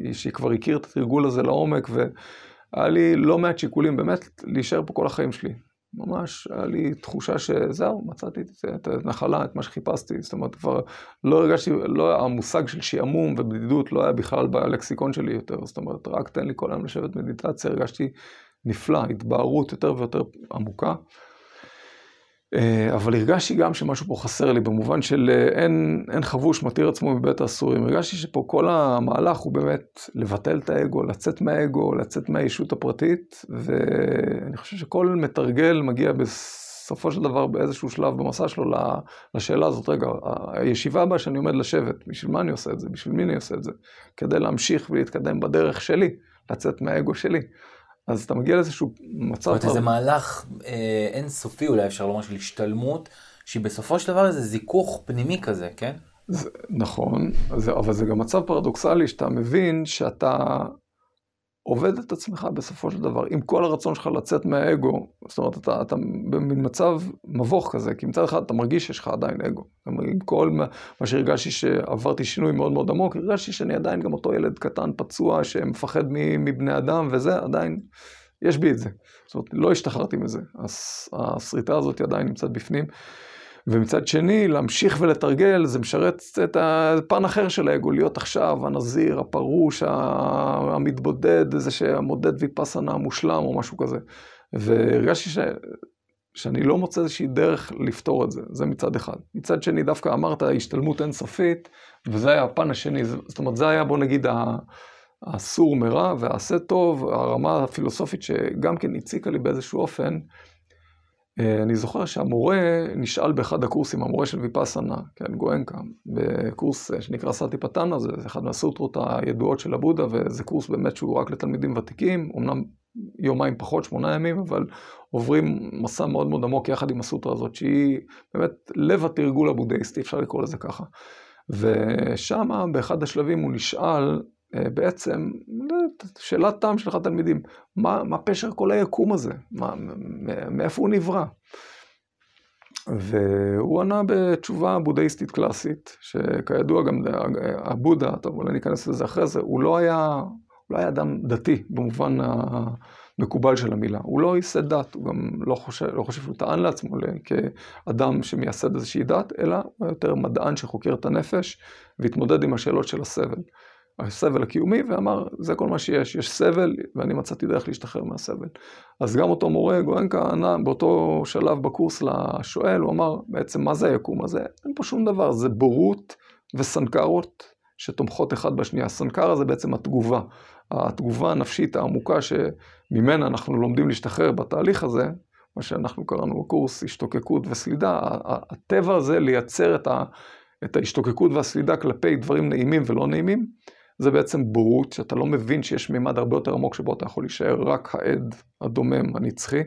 ושכבר הכיר את התרגול הזה לעומק, והיה לי לא מעט שיקולים באמת להישאר פה כל החיים שלי. ממש, היה לי תחושה שזהו, מצאתי את הנחלה, את מה שחיפשתי. זאת אומרת, כבר לא הרגשתי, לא, המושג של שעמום ובדידות לא היה בכלל בלקסיקון שלי יותר. זאת אומרת, רק תן לי כל היום לשבת מדיטציה, הרגשתי נפלא, התבהרות יותר ויותר עמוקה. אה, אבל הרגשתי גם שמשהו פה חסר לי, במובן של אה, אין, אין חבוש מתיר עצמו מבית האסורים. הרגשתי שפה כל המהלך הוא באמת לבטל את האגו, לצאת מהאגו, לצאת מהאישות הפרטית, ואני חושב שכל מתרגל מגיע בסופו של דבר באיזשהו שלב במסע שלו לשאלה הזאת, רגע, הישיבה הבאה שאני עומד לשבת, בשביל מה אני עושה את זה? בשביל מי אני עושה את זה? כדי להמשיך ולהתקדם בדרך שלי, לצאת מהאגו שלי. אז אתה מגיע לאיזשהו מצב... זאת אומרת, איזה מהלך אה, אינסופי אולי אפשר לומר של השתלמות, שהיא בסופו של דבר איזה זיכוך פנימי כזה, כן? זה, נכון, זה, אבל זה גם מצב פרדוקסלי שאתה מבין שאתה עובד את עצמך בסופו של דבר, עם כל הרצון שלך לצאת מהאגו, זאת אומרת, אתה, אתה במין מצב מבוך כזה, כי מצד אחד אתה מרגיש שיש לך עדיין אגו. עם כל מה, שהרגשתי שעברתי שינוי מאוד מאוד עמוק, הרגשתי שאני עדיין גם אותו ילד קטן, פצוע, שמפחד מבני אדם, וזה עדיין, יש בי את זה. זאת אומרת, לא השתחררתי מזה. השריטה הזאת עדיין נמצאת בפנים. ומצד שני, להמשיך ולתרגל, זה משרת את הפן אחר של האגו, להיות עכשיו הנזיר, הפרוש, המתבודד, זה שהמודד ויפאסנה המושלם או משהו כזה. והרגשתי ש... שאני לא מוצא איזושהי דרך לפתור את זה, זה מצד אחד. מצד שני, דווקא אמרת השתלמות אינסופית, וזה היה הפן השני, זאת אומרת, זה היה, בוא נגיד, הסור מרע והעשה טוב, הרמה הפילוסופית שגם כן הציקה לי באיזשהו אופן. אה, אני זוכר שהמורה נשאל באחד הקורסים, המורה של ויפאסנה, כן, גואנקה, בקורס שנקרא סאטי פתנה, זה אחד מהסוטרות הידועות של הבודה, וזה קורס באמת שהוא רק לתלמידים ותיקים, אמנם יומיים פחות, שמונה ימים, אבל עוברים מסע מאוד מאוד עמוק יחד עם הסוטרה הזאת, שהיא באמת לב התרגול הבודהיסטי, אפשר לקרוא לזה ככה. ושם, באחד השלבים, הוא נשאל אה, בעצם, שאלת תם של אחד התלמידים, מה, מה פשר כל היקום הזה? מה, מאיפה הוא נברא? והוא ענה בתשובה בודהיסטית קלאסית, שכידוע גם הבודה, טוב אולי ניכנס לזה אחרי זה, הוא לא היה, הוא לא היה אדם דתי במובן המקובל של המילה. הוא לא ייסד דת, הוא גם לא חושב, לא חושב שהוא טען לעצמו כאדם שמייסד איזושהי דת, אלא הוא יותר מדען שחוקר את הנפש והתמודד עם השאלות של הסבל. הסבל הקיומי, ואמר, זה כל מה שיש, יש סבל, ואני מצאתי דרך להשתחרר מהסבל. אז גם אותו מורה, גואנקה, ענה באותו שלב בקורס לשואל, הוא אמר, בעצם, מה זה היקום הזה? אין פה שום דבר, זה בורות וסנקרות שתומכות אחד בשנייה. הסנקרה זה בעצם התגובה, התגובה הנפשית העמוקה שממנה אנחנו לומדים להשתחרר בתהליך הזה, מה שאנחנו קראנו בקורס, השתוקקות וסלידה, הטבע הזה לייצר את ה... את ההשתוקקות והסלידה כלפי דברים נעימים ולא נעימים, זה בעצם בורות, שאתה לא מבין שיש מימד הרבה יותר עמוק שבו אתה יכול להישאר רק העד הדומם, הנצחי.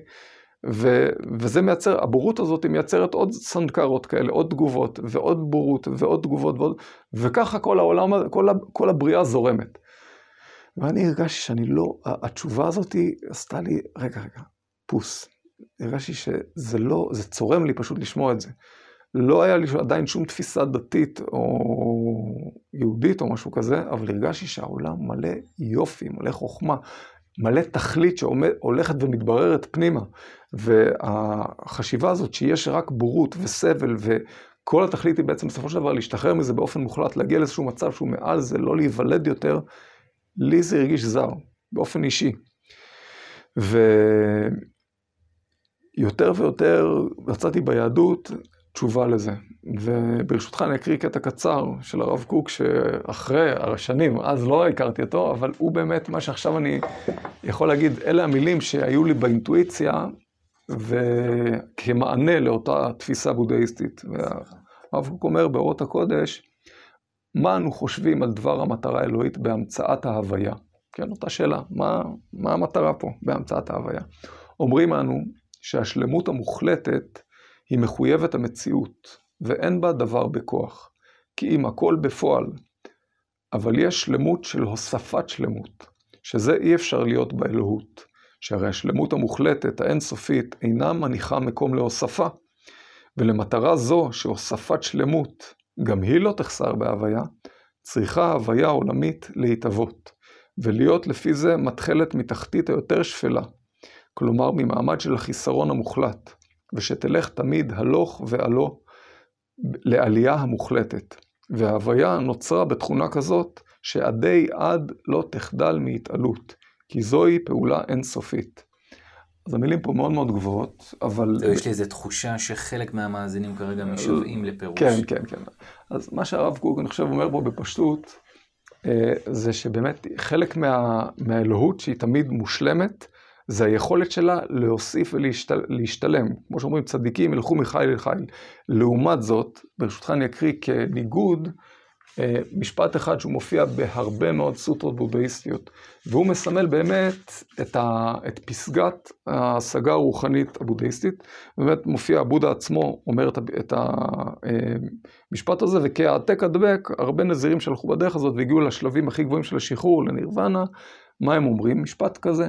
ו, וזה מייצר, הבורות הזאת מייצרת עוד סנקרות כאלה, עוד תגובות, ועוד בורות, ועוד תגובות, ועוד, וככה כל העולם, כל, כל הבריאה זורמת. ואני הרגשתי שאני לא, התשובה הזאת עשתה לי, רגע, רגע, פוס. הרגשתי שזה לא, זה צורם לי פשוט לשמוע את זה. לא היה לי עדיין שום תפיסה דתית או יהודית או משהו כזה, אבל הרגשתי שהעולם מלא יופי, מלא חוכמה, מלא תכלית שהולכת ומתבררת פנימה. והחשיבה הזאת שיש רק בורות וסבל וכל התכלית היא בעצם בסופו של דבר להשתחרר מזה באופן מוחלט, להגיע לאיזשהו מצב שהוא מעל זה, לא להיוולד יותר, לי זה הרגיש זר, באופן אישי. ויותר ויותר מצאתי ביהדות תשובה לזה. וברשותך אני אקריא קטע קצר של הרב קוק, שאחרי השנים, אז לא הכרתי אותו, אבל הוא באמת מה שעכשיו אני יכול להגיד, אלה המילים שהיו לי באינטואיציה, וכמענה לאותה תפיסה בודהיסטית. והרב קוק אומר באורות הקודש, מה אנו חושבים על דבר המטרה האלוהית בהמצאת ההוויה? כן, אותה שאלה, מה, מה המטרה פה בהמצאת ההוויה? אומרים אנו שהשלמות המוחלטת היא מחויבת המציאות, ואין בה דבר בכוח, כי אם הכל בפועל. אבל יש שלמות של הוספת שלמות, שזה אי אפשר להיות באלוהות, שהרי השלמות המוחלטת, האינסופית, אינה מניחה מקום להוספה, ולמטרה זו שהוספת שלמות, גם היא לא תחסר בהוויה, צריכה ההוויה העולמית להתהוות, ולהיות לפי זה מתחלת מתחתית היותר שפלה, כלומר ממעמד של החיסרון המוחלט, ושתלך תמיד הלוך ועלו לעלייה המוחלטת. וההוויה נוצרה בתכונה כזאת, שעדי עד לא תחדל מהתעלות, כי זוהי פעולה אינסופית. אז המילים פה מאוד מאוד גבוהות, אבל... זה, יש לי איזו תחושה שחלק מהמאזינים כרגע משוועים לפירוש. כן, כן, כן. אז מה שהרב קוק, אני חושב, אומר פה בפשטות, אה, זה שבאמת חלק מה, מהאלוהות שהיא תמיד מושלמת, זה היכולת שלה להוסיף ולהשתלם. כמו שאומרים, צדיקים ילכו מחיל אל חיל. לעומת זאת, ברשותך אני אקריא כניגוד, אה, משפט אחד שהוא מופיע בהרבה מאוד סוטרות בודהיסטיות, והוא מסמל באמת את, ה, את פסגת ההשגה הרוחנית הבודהיסטית. באמת מופיע, בודה עצמו אומר את, את המשפט אה, הזה, וכהעתק הדבק, הרבה נזירים שהלכו בדרך הזאת והגיעו לשלבים הכי גבוהים של השחרור, לנירוונה, מה הם אומרים? משפט כזה.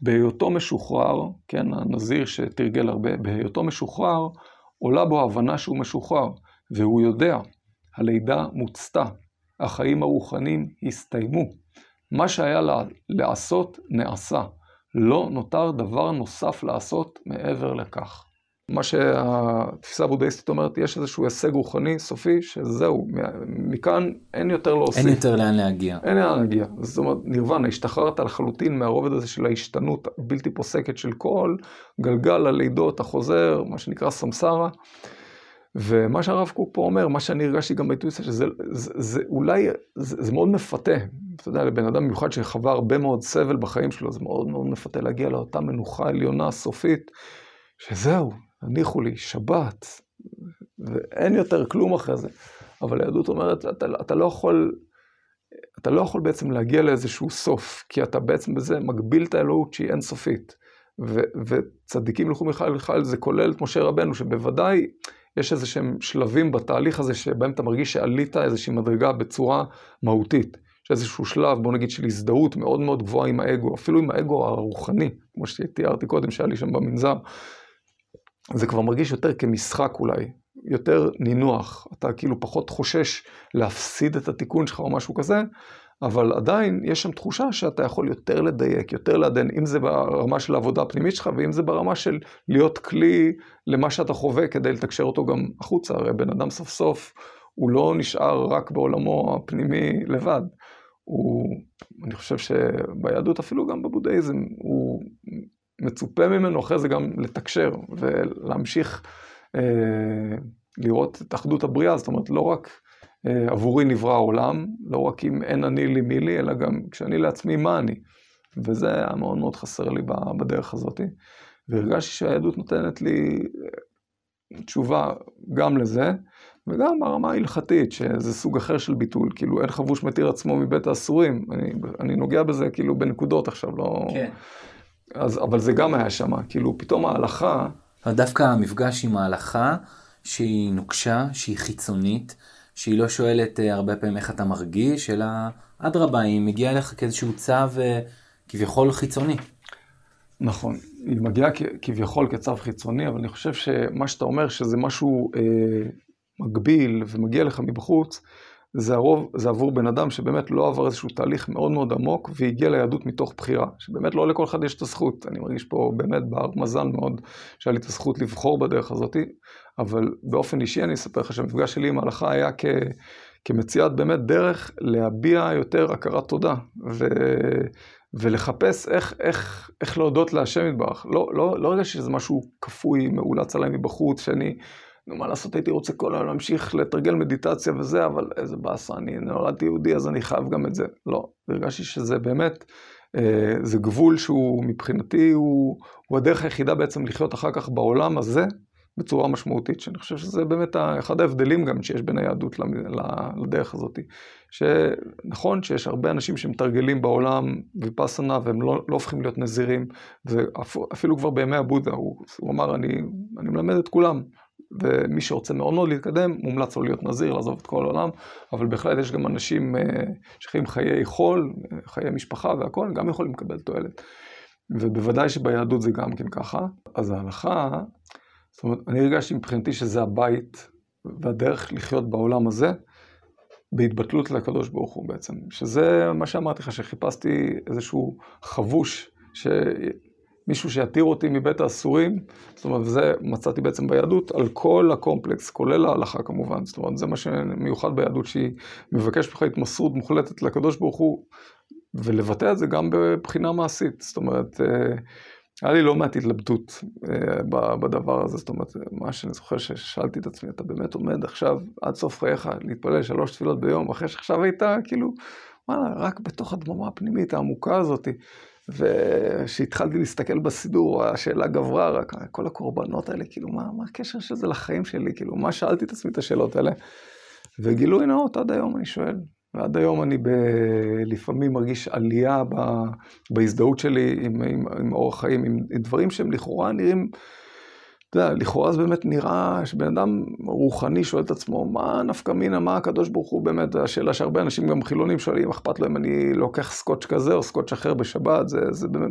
בהיותו משוחרר, כן, הנזיר שתרגל הרבה, בהיותו משוחרר, עולה בו הבנה שהוא משוחרר, והוא יודע, הלידה מוצתה, החיים הרוחניים הסתיימו. מה שהיה לעשות, נעשה. לא נותר דבר נוסף לעשות מעבר לכך. מה שהתפיסה הבודהיסטית אומרת, יש איזשהו הישג רוחני סופי, שזהו, מכאן אין יותר להוסיף. אין יותר לאן להגיע. אין לאן להגיע. זאת אומרת, נירוונה, השתחררת לחלוטין מהרובד הזה של ההשתנות הבלתי פוסקת של כל גלגל הלידות החוזר, מה שנקרא סמסרה. ומה שהרב קוק פה אומר, מה שאני הרגשתי גם באינטואיציה, שזה זה, זה, אולי, זה, זה מאוד מפתה. אתה יודע, לבן אדם במיוחד שחווה הרבה מאוד סבל בחיים שלו, זה מאוד מאוד מפתה להגיע לאותה מנוחה עליונה סופית, שזהו, הניחו לי, שבת, ואין יותר כלום אחרי זה. אבל היהדות אומרת, אתה, אתה לא יכול, אתה לא יכול בעצם להגיע לאיזשהו סוף, כי אתה בעצם בזה מגביל את האלוהות שהיא אינסופית. ו, וצדיקים ילכו מיכל מיכל, זה כולל את משה רבנו, שבוודאי יש איזה שהם שלבים בתהליך הזה שבהם אתה מרגיש שעלית איזושהי מדרגה בצורה מהותית. יש איזשהו שלב, בוא נגיד, של הזדהות מאוד מאוד גבוהה עם האגו, אפילו עם האגו הרוחני, כמו שתיארתי קודם, שהיה לי שם במנזר. זה כבר מרגיש יותר כמשחק אולי, יותר נינוח, אתה כאילו פחות חושש להפסיד את התיקון שלך או משהו כזה, אבל עדיין יש שם תחושה שאתה יכול יותר לדייק, יותר לעדן, אם זה ברמה של העבודה הפנימית שלך, ואם זה ברמה של להיות כלי למה שאתה חווה כדי לתקשר אותו גם החוצה. הרי בן אדם סוף סוף, הוא לא נשאר רק בעולמו הפנימי לבד. הוא, אני חושב שביהדות, אפילו גם בבודהיזם, הוא מצופה ממנו אחרי זה גם לתקשר ולהמשיך אה, לראות את אחדות הבריאה, זאת אומרת, לא רק אה, עבורי נברא העולם, לא רק אם אין אני לי מי לי, אלא גם כשאני לעצמי, מה אני. וזה היה מאוד מאוד חסר לי בדרך הזאת. והרגשתי שהיהדות נותנת לי אה, תשובה גם לזה, וגם ברמה ההלכתית, שזה סוג אחר של ביטול, כאילו אין חבוש מתיר עצמו מבית האסורים. אני, אני נוגע בזה כאילו בנקודות עכשיו, לא... כן. אז, אבל זה גם היה שם, כאילו פתאום ההלכה... דווקא המפגש עם ההלכה, שהיא נוקשה, שהיא חיצונית, שהיא לא שואלת אה, הרבה פעמים איך אתה מרגיש, אלא אדרבה, היא מגיעה אליך כאיזשהו צו אה, כביכול חיצוני. נכון, היא מגיעה כביכול כצו חיצוני, אבל אני חושב שמה שאתה אומר, שזה משהו אה, מגביל ומגיע לך מבחוץ, זה, הרוב, זה עבור בן אדם שבאמת לא עבר איזשהו תהליך מאוד מאוד עמוק והגיע ליהדות מתוך בחירה, שבאמת לא לכל אחד יש את הזכות. אני מרגיש פה באמת בר מזל מאוד שהיה לי את הזכות לבחור בדרך הזאת, אבל באופן אישי אני אספר לך שהמפגש שלי עם ההלכה היה כ... כמציאת באמת דרך להביע יותר הכרת תודה, ו... ולחפש איך, איך, איך להודות להשם יתברך. לא, לא, לא רגע שזה משהו כפוי, מאולץ עליי מבחוץ, שאני נו, מה לעשות, הייתי רוצה כל היום להמשיך לתרגל מדיטציה וזה, אבל איזה באסה, אני נולדתי יהודי, אז אני חייב גם את זה. לא, הרגשתי שזה באמת, אה, זה גבול שהוא מבחינתי, הוא, הוא הדרך היחידה בעצם לחיות אחר כך בעולם הזה, בצורה משמעותית, שאני חושב שזה באמת אחד ההבדלים גם שיש בין היהדות לדרך הזאת. שנכון שיש הרבה אנשים שמתרגלים בעולם ויפאסנה והם לא, לא הופכים להיות נזירים, ואפילו כבר בימי הבודה, הוא, הוא אמר, אני, אני מלמד את כולם, ומי שרוצה מאוד מאוד להתקדם, מומלץ לו להיות נזיר, לעזוב את כל העולם, אבל בהחלט יש גם אנשים אה, שחיים חיי חול, חיי משפחה והכול, גם יכולים לקבל תועלת. ובוודאי שביהדות זה גם כן ככה. אז ההלכה, זאת אומרת, אני הרגשתי מבחינתי שזה הבית והדרך לחיות בעולם הזה, בהתבטלות לקדוש ברוך הוא בעצם. שזה מה שאמרתי לך, שחיפשתי איזשהו חבוש, ש... מישהו שיתיר אותי מבית האסורים, זאת אומרת, וזה מצאתי בעצם ביהדות, על כל הקומפלקס, כולל ההלכה כמובן, זאת אומרת, זה מה שמיוחד ביהדות, שהיא מבקשת ממך התמסרות מוחלטת לקדוש ברוך הוא, ולבטא את זה גם בבחינה מעשית, זאת אומרת, אה, היה לי לא מעט התלבטות אה, בדבר הזה, זאת אומרת, מה שאני זוכר ששאלתי את עצמי, אתה באמת עומד עכשיו עד סוף חייך להתפלל שלוש תפילות ביום, אחרי שעכשיו היית כאילו, וואלה, רק בתוך הדממה הפנימית העמוקה הזאתי. וכשהתחלתי להסתכל בסידור, השאלה גברה רק, כל הקורבנות האלה, כאילו, מה, מה הקשר של זה לחיים שלי? כאילו, מה שאלתי את עצמי את השאלות האלה? וגילוי נאות, עד היום אני שואל. ועד היום אני ב... לפעמים מרגיש עלייה ב... בהזדהות שלי עם, עם, עם אורח חיים, עם, עם דברים שהם לכאורה נראים... אתה יודע, לכאורה זה באמת נראה שבן אדם רוחני שואל את עצמו, מה נפקא מינה, מה הקדוש ברוך הוא באמת, השאלה שהרבה אנשים גם חילונים שואלים, אכפת לו אם אני לוקח סקוץ' כזה או סקוץ' אחר בשבת, זה, זה באמת,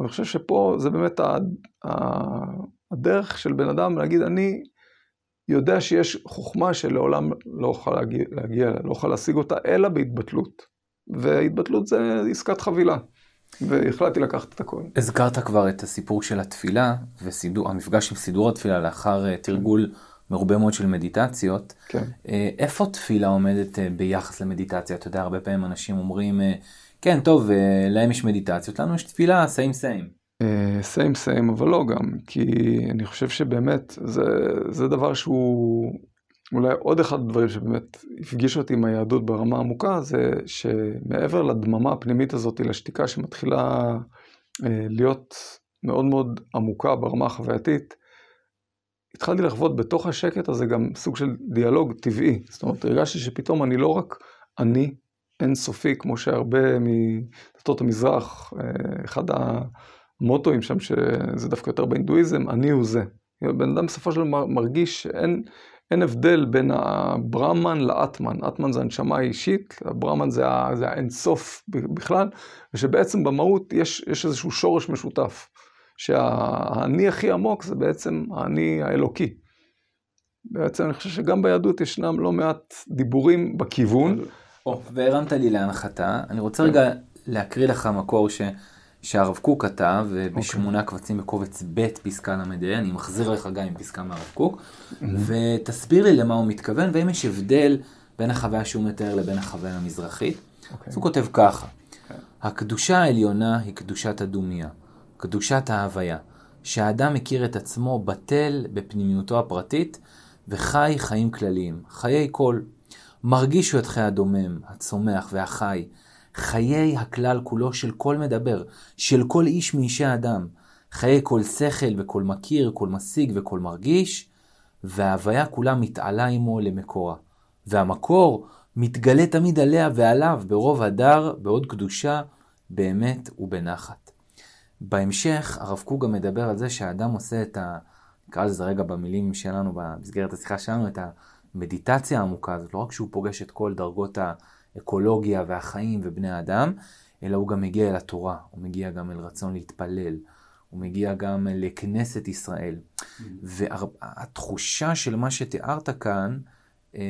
אני חושב שפה זה באמת ה, ה, הדרך של בן אדם להגיד, אני יודע שיש חוכמה שלעולם לא אוכל להגיע, להגיע לא אוכל להשיג אותה, אלא בהתבטלות. והתבטלות זה עסקת חבילה. והחלטתי לקחת את הכל. הזכרת כבר את הסיפור של התפילה, והמפגש עם סידור התפילה לאחר אה, תרגול מרובה מאוד של מדיטציות. כן. אה, איפה תפילה עומדת אה, ביחס למדיטציה? אתה יודע, הרבה פעמים אנשים אומרים, כן, טוב, להם יש מדיטציות, לנו יש תפילה, סיים סיים. סיים סיים, אבל לא גם, כי אני חושב שבאמת זה, זה דבר שהוא אולי עוד אחד הדברים שבאמת הפגיש אותי עם היהדות ברמה עמוקה, זה שמעבר לדממה הפנימית הזאת, לשתיקה שמתחילה uh, להיות מאוד מאוד עמוקה ברמה החווייתית, התחלתי לחוות בתוך השקט הזה גם סוג של דיאלוג טבעי. זאת אומרת, הרגשתי שפתאום אני לא רק אני אינסופי, כמו שהרבה מדתות המזרח, אה, אחד המוטואים שם, שזה דווקא יותר באינדואיזם, אני הוא זה. בן אדם בסופו של דבר מרגיש שאין אין הבדל בין הברמן לאטמן. אטמן זה הנשמה האישית, הברמן זה, זה האינסוף בכלל, ושבעצם במהות יש, יש איזשהו שורש משותף. שהאני הכי עמוק זה בעצם האני האלוקי. בעצם אני חושב שגם ביהדות ישנם לא מעט דיבורים בכיוון. או, והרמת לי להנחתה. אני רוצה רגע להקריא לך מקור ש... שהרב קוק כתב בשמונה okay. קבצים בקובץ ב' פסקה ל"ה, אני מחזיר לך גם עם פסקה מהרב קוק, mm-hmm. ותסביר לי למה הוא מתכוון, והאם יש הבדל בין החוויה שהוא מתאר לבין החוויה המזרחית. Okay. אוקיי. אז הוא כותב ככה, okay. כן. הקדושה העליונה היא קדושת הדומיה. קדושת ההוויה, שהאדם מכיר את עצמו בטל בפנימיותו הפרטית וחי חיים כלליים, חיי כל. מרגיש הוא את חיי הדומם, הצומח והחי, חיי הכלל כולו של כל מדבר, של כל איש מאישי האדם, חיי כל שכל וכל מכיר, כל משיג וכל מרגיש, וההוויה כולה מתעלה עמו למקורה. והמקור מתגלה תמיד עליה ועליו ברוב הדר, בעוד קדושה, באמת ובנחת. בהמשך, הרב קוק גם מדבר על זה שהאדם עושה את ה... נקרא לזה רגע במילים שלנו, במסגרת השיחה שלנו, את המדיטציה העמוקה הזאת. לא רק שהוא פוגש את כל דרגות האקולוגיה והחיים ובני האדם, אלא הוא גם מגיע אל התורה, הוא מגיע גם אל רצון להתפלל, הוא מגיע גם לכנסת ישראל. והתחושה של מה שתיארת כאן, אה,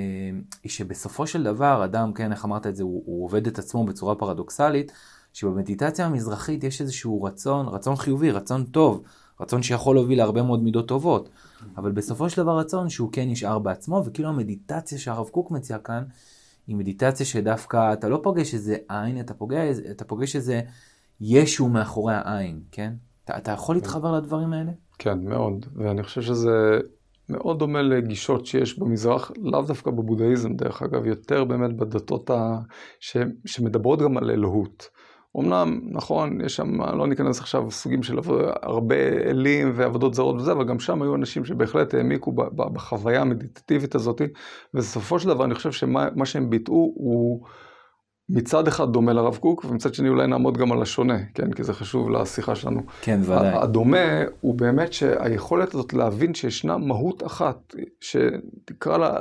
היא שבסופו של דבר, אדם, כן, איך אמרת את זה, הוא, הוא עובד את עצמו בצורה פרדוקסלית, שבמדיטציה המזרחית יש איזשהו רצון, רצון חיובי, רצון טוב, רצון שיכול להוביל להרבה מאוד מידות טובות, אבל בסופו של דבר רצון שהוא כן נשאר בעצמו, וכאילו המדיטציה שהרב קוק מציע כאן, היא מדיטציה שדווקא אתה לא פוגש איזה עין, אתה פוגש, אתה פוגש איזה ישו מאחורי העין, כן? אתה, אתה יכול להתחבר לדברים האלה? כן, מאוד, ואני חושב שזה מאוד דומה לגישות שיש במזרח, לאו דווקא בבודהיזם דרך אגב, יותר באמת בדתות ה... ש... שמדברות גם על אלוהות. אמנם, נכון, יש שם, לא ניכנס עכשיו סוגים של הרבה אלים ועבודות זרות וזה, אבל גם שם היו אנשים שבהחלט העמיקו בחוויה המדיטטיבית הזאת, ובסופו של דבר אני חושב שמה שהם ביטאו הוא מצד אחד דומה לרב קוק, ומצד שני אולי נעמוד גם על השונה, כן? כי זה חשוב לשיחה שלנו. כן, ודאי. הדומה הוא באמת שהיכולת הזאת להבין שישנה מהות אחת, שתקרא לה...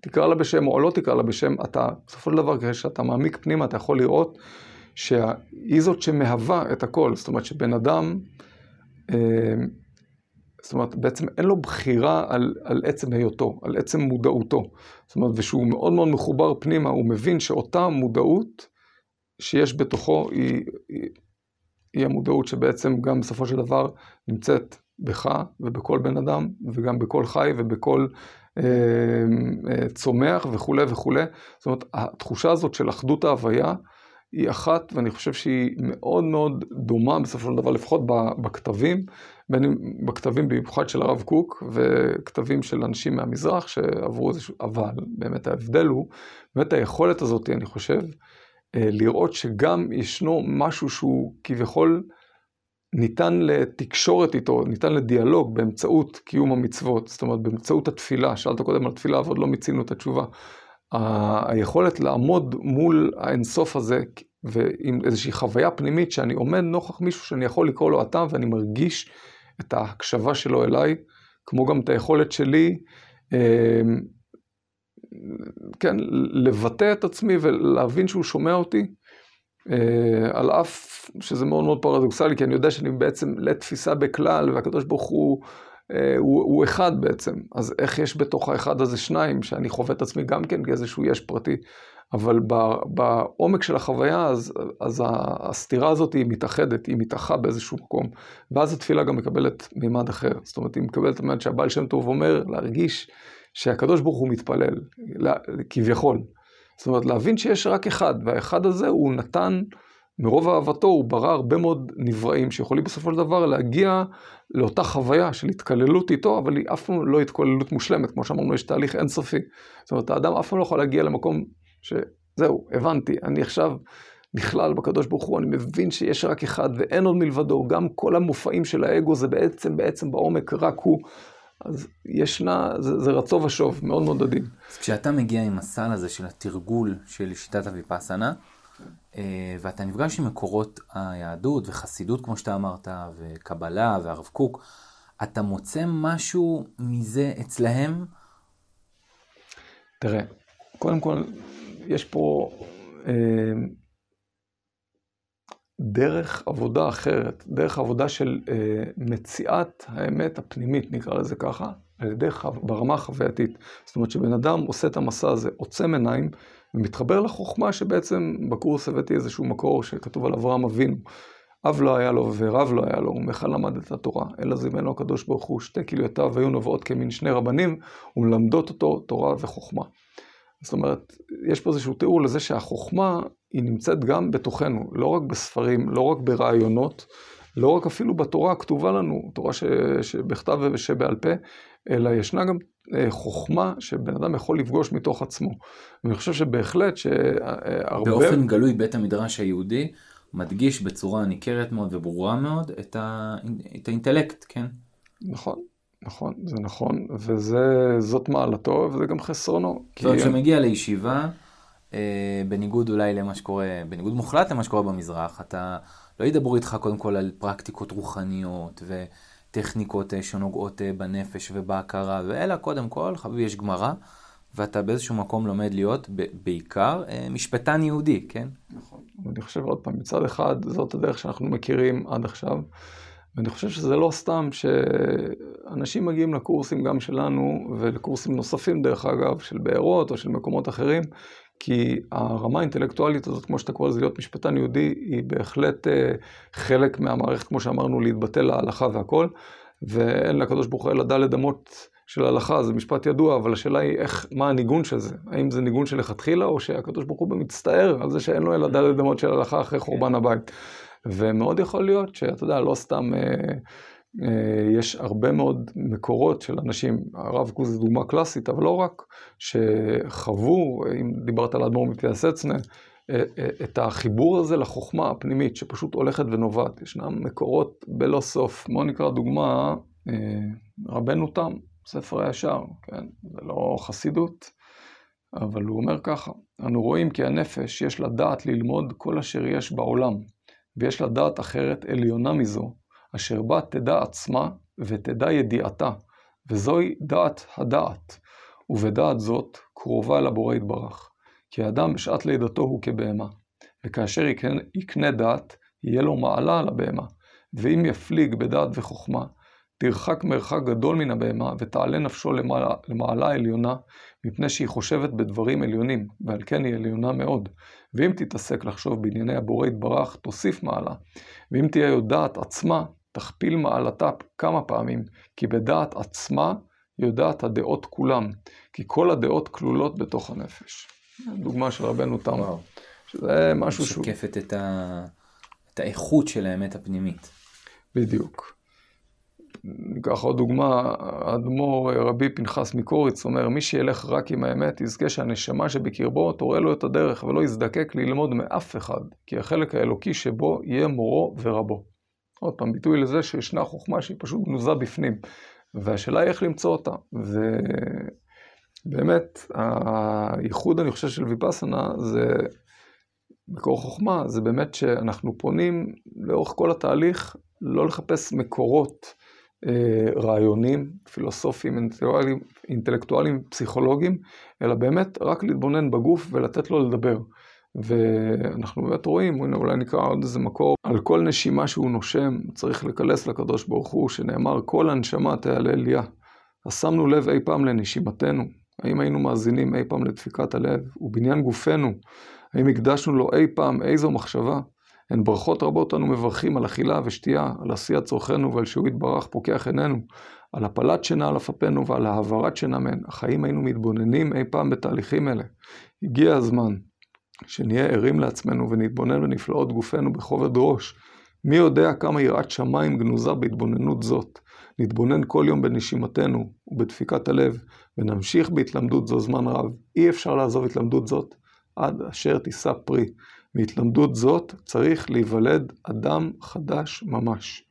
תקרא לה בשם או לא תקרא לה בשם, אתה, בסופו של דבר, כשאתה מעמיק פנימה, אתה יכול לראות שהיא זאת שמהווה את הכל, זאת אומרת שבן אדם, אה, זאת אומרת בעצם אין לו בחירה על, על עצם היותו, על עצם מודעותו. זאת אומרת, ושהוא מאוד מאוד מחובר פנימה, הוא מבין שאותה מודעות שיש בתוכו היא, היא, היא המודעות שבעצם גם בסופו של דבר נמצאת בך ובכל בן אדם, וגם בכל חי ובכל אה, אה, צומח וכולי וכולי. זאת אומרת, התחושה הזאת של אחדות ההוויה, היא אחת, ואני חושב שהיא מאוד מאוד דומה בסופו של דבר, לפחות בכתבים, בין אם בכתבים במיוחד של הרב קוק, וכתבים של אנשים מהמזרח שעברו איזשהו, אבל באמת ההבדל הוא, באמת היכולת הזאת, אני חושב, אה, לראות שגם ישנו משהו שהוא כביכול ניתן לתקשורת איתו, ניתן לדיאלוג באמצעות קיום המצוות, זאת אומרת באמצעות התפילה, שאלת קודם על תפילה ועוד לא מיצינו את התשובה. היכולת לעמוד מול האינסוף הזה ועם איזושהי חוויה פנימית שאני עומד נוכח מישהו שאני יכול לקרוא לו אתה ואני מרגיש את ההקשבה שלו אליי, כמו גם את היכולת שלי, אמ, כן, לבטא את עצמי ולהבין שהוא שומע אותי, אה, על אף שזה מאוד מאוד פרדוקסלי, כי אני יודע שאני בעצם לתפיסה בכלל, והקדוש ברוך הוא אה, הוא, הוא אחד בעצם. אז איך יש בתוך האחד הזה שניים, שאני חווה את עצמי גם כן כאיזשהו יש פרטי, אבל בעומק של החוויה, אז, אז הסתירה הזאת היא מתאחדת, היא מתאחה באיזשהו מקום, ואז התפילה גם מקבלת מימד אחר. זאת אומרת, היא מקבלת מימד שהבעל שם טוב אומר, להרגיש שהקדוש ברוך הוא מתפלל, כביכול. זאת אומרת, להבין שיש רק אחד, והאחד הזה הוא נתן מרוב אהבתו הוא ברא הרבה מאוד נבראים שיכולים בסופו של דבר להגיע לאותה חוויה של התקללות איתו, אבל היא אף פעם לא התקללות מושלמת, כמו שאמרנו, יש תהליך אינסופי. זאת אומרת, האדם אף פעם לא יכול להגיע למקום שזהו, הבנתי, אני עכשיו נכלל בקדוש ברוך הוא, אני מבין שיש רק אחד ואין עוד מלבדו, גם כל המופעים של האגו זה בעצם, בעצם בעומק רק הוא. אז ישנה, זה, זה רצו ושוב, מאוד מאוד עדין. אז כשאתה מגיע עם הסל הזה של התרגול של שיטת הוויפאסנה, אה, ואתה נפגש עם מקורות היהדות וחסידות, כמו שאתה אמרת, וקבלה והרב קוק, אתה מוצא משהו מזה אצלהם? תראה, קודם כל, יש פה אה, דרך עבודה אחרת, דרך עבודה של אה, מציאת האמת הפנימית, נקרא לזה ככה, על ידי חו... ברמה החווייתית. זאת אומרת שבן אדם עושה את המסע הזה, עוצם עיניים, ומתחבר לחוכמה שבעצם בקורס הבאתי איזשהו מקור שכתוב על אברהם אבינו. אב לא היה לו ורב לא היה לו, ומכל למד את התורה, אלא זימנו הקדוש ברוך הוא, שתי כליותיו היו נובעות כמין שני רבנים, ומלמדות אותו תורה וחוכמה. זאת אומרת, יש פה איזשהו תיאור לזה שהחוכמה היא נמצאת גם בתוכנו, לא רק בספרים, לא רק ברעיונות, לא רק אפילו בתורה הכתובה לנו, תורה ש, שבכתב ושבעל פה, אלא ישנה גם אה, חוכמה שבן אדם יכול לפגוש מתוך עצמו. ואני חושב שבהחלט שהרבה... באופן גלוי בית המדרש היהודי מדגיש בצורה ניכרת מאוד וברורה מאוד את, ה... את האינטלקט, כן? נכון. נכון, זה נכון, וזאת מעלתו וזה גם חסרונו. זאת אומרת, כשמגיע לישיבה, אה, בניגוד אולי למה שקורה, בניגוד מוחלט למה שקורה במזרח, אתה לא ידברו איתך קודם כל על פרקטיקות רוחניות וטכניקות אה, שנוגעות אה, בנפש ובהכרה, ואלא קודם כל, חביבי, יש גמרא, ואתה באיזשהו מקום לומד להיות בעיקר משפטן יהודי, כן? נכון. אני חושב עוד פעם, מצד אחד, זאת הדרך שאנחנו מכירים עד עכשיו. ואני חושב שזה לא סתם שאנשים מגיעים לקורסים גם שלנו, ולקורסים נוספים דרך אגב, של בארות או של מקומות אחרים, כי הרמה האינטלקטואלית הזאת, כמו שאתה קורא לזה להיות משפטן יהודי, היא בהחלט אה, חלק מהמערכת, כמו שאמרנו, להתבטא להלכה והכל, ואין לקדוש ברוך הוא אלא דלת אמות של הלכה, זה משפט ידוע, אבל השאלה היא איך, מה הניגון של זה? האם זה ניגון שלכתחילה, או שהקדוש ברוך הוא מצטער על זה שאין לו אלא דלת אמות של הלכה אחרי חורבן הבית. ומאוד יכול להיות שאתה יודע, לא סתם, אה, יש הרבה מאוד מקורות של אנשים, הרב קוק זו דוגמה קלאסית, אבל לא רק, שחוו, אם דיברת על האדמו"ר מפייסצנה, אה, אה, את החיבור הזה לחוכמה הפנימית, שפשוט הולכת ונובעת. ישנם מקורות בלא סוף. בואו נקרא דוגמה, אה, רבנו תם, ספר הישר, כן? זה לא חסידות, אבל הוא אומר ככה, אנו רואים כי הנפש יש לה דעת ללמוד כל אשר יש בעולם. ויש לה דעת אחרת עליונה מזו, אשר בה תדע עצמה ותדע ידיעתה, וזוהי דעת הדעת, ובדעת זאת קרובה אל הבורא יתברך. כי האדם בשעת לידתו הוא כבהמה, וכאשר יקנה, דעת, יהיה לו מעלה על הבהמה, ואם יפליג בדעת וחוכמה, תרחק מרחק גדול מן הבהמה, ותעלה נפשו למעלה, למעלה עליונה, מפני שהיא חושבת בדברים עליונים, ועל כן היא עליונה מאוד. ואם תתעסק לחשוב בענייני הבורא יתברך, תוסיף מעלה. ואם תהיה יודעת עצמה, תכפיל מעלתה כמה פעמים, כי בדעת עצמה יודעת הדעות כולם, כי כל הדעות כלולות בתוך הנפש. דוגמה של רבנו תם, שזה משהו שהוא... משקפת את, ה... את האיכות של האמת הפנימית. בדיוק. ניקח עוד דוגמה, האדמו"ר רבי פנחס מקוריץ אומר, מי שילך רק עם האמת, יזכה שהנשמה שבקרבו תורה לו את הדרך ולא יזדקק ללמוד מאף אחד, כי החלק האלוקי שבו יהיה מורו ורבו. עוד פעם, ביטוי לזה שישנה חוכמה שהיא פשוט גנוזה בפנים, והשאלה היא איך למצוא אותה. ובאמת, הייחוד, אני חושב, של ויפאסנה זה, מקור חוכמה, זה באמת שאנחנו פונים לאורך כל התהליך לא לחפש מקורות. אה, רעיונים, פילוסופיים, אינטלקטואלים, פסיכולוגיים, אלא באמת רק להתבונן בגוף ולתת לו לדבר. ואנחנו באמת רואים, אולי נקרא עוד איזה מקור, על כל נשימה שהוא נושם צריך לקלס לקדוש ברוך הוא, שנאמר כל הנשמה תעלה אליה. אז שמנו לב אי פעם לנשימתנו, האם היינו מאזינים אי פעם לדפיקת הלב, ובניין גופנו, האם הקדשנו לו אי פעם איזו מחשבה? הן ברכות רבות אנו מברכים על אכילה ושתייה, על עשיית צורכנו ועל שהוא יתברך פוקח עינינו, על הפלת שינה על אף ועל העברת שינה מהן. החיים היינו מתבוננים אי פעם בתהליכים אלה. הגיע הזמן שנהיה ערים לעצמנו ונתבונן בנפלאות גופנו בכובד ראש. מי יודע כמה יראת שמיים גנוזה בהתבוננות זאת. נתבונן כל יום בנשימתנו ובדפיקת הלב, ונמשיך בהתלמדות זו זמן רב. אי אפשר לעזוב התלמדות זאת עד אשר תישא פרי. מהתלמדות זאת צריך להיוולד אדם חדש ממש.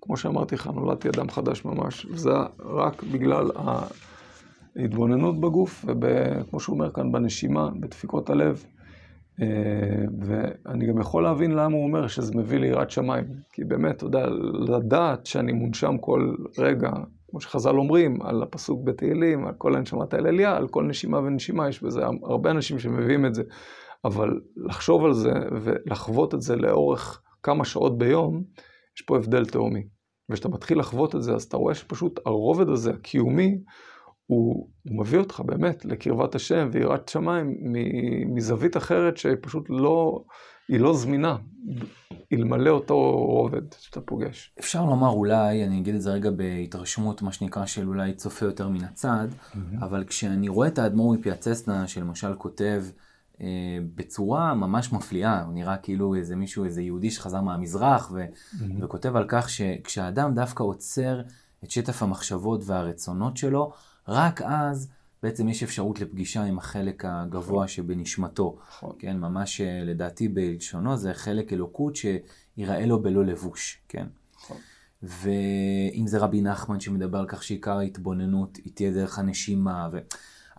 כמו שאמרתי לך, נולדתי אדם חדש ממש, וזה רק בגלל ההתבוננות בגוף, וכמו שהוא אומר כאן, בנשימה, בדפיקות הלב. אה, ואני גם יכול להבין למה הוא אומר שזה מביא ליראת שמיים. כי באמת, אתה יודע, לדעת שאני מונשם כל רגע, כמו שחז"ל אומרים, על הפסוק בתהילים, על כל הנשמת האל אליה, על כל נשימה ונשימה, יש בזה הרבה אנשים שמביאים את זה. אבל לחשוב על זה ולחוות את זה לאורך כמה שעות ביום, יש פה הבדל תהומי. וכשאתה מתחיל לחוות את זה, אז אתה רואה שפשוט הרובד הזה, הקיומי, הוא, מביא אותך באמת לקרבת השם ויראת שמיים מזווית אחרת שפשוט לא, היא לא זמינה, אלמלא אותו רובד שאתה פוגש. אפשר לומר אולי, אני אגיד את זה רגע בהתרשמות, מה שנקרא, של אולי צופה יותר מן הצד, mm-hmm. אבל כשאני רואה את האדמו"ר מפיאצסנה, שלמשל כותב, אה, בצורה ממש מפליאה, הוא נראה כאילו איזה מישהו, איזה יהודי שחזר מהמזרח, ו- mm-hmm. וכותב על כך שכשהאדם דווקא עוצר את שטף המחשבות והרצונות שלו, רק אז בעצם יש אפשרות לפגישה עם החלק הגבוה שבנשמתו. נכון. כן, ממש אה, לדעתי בלשונו זה חלק אלוקות שיראה לו בלא לבוש, כן. נכון. ואם זה רבי נחמן שמדבר על כך שעיקר ההתבוננות היא תהיה דרך הנשימה, ו...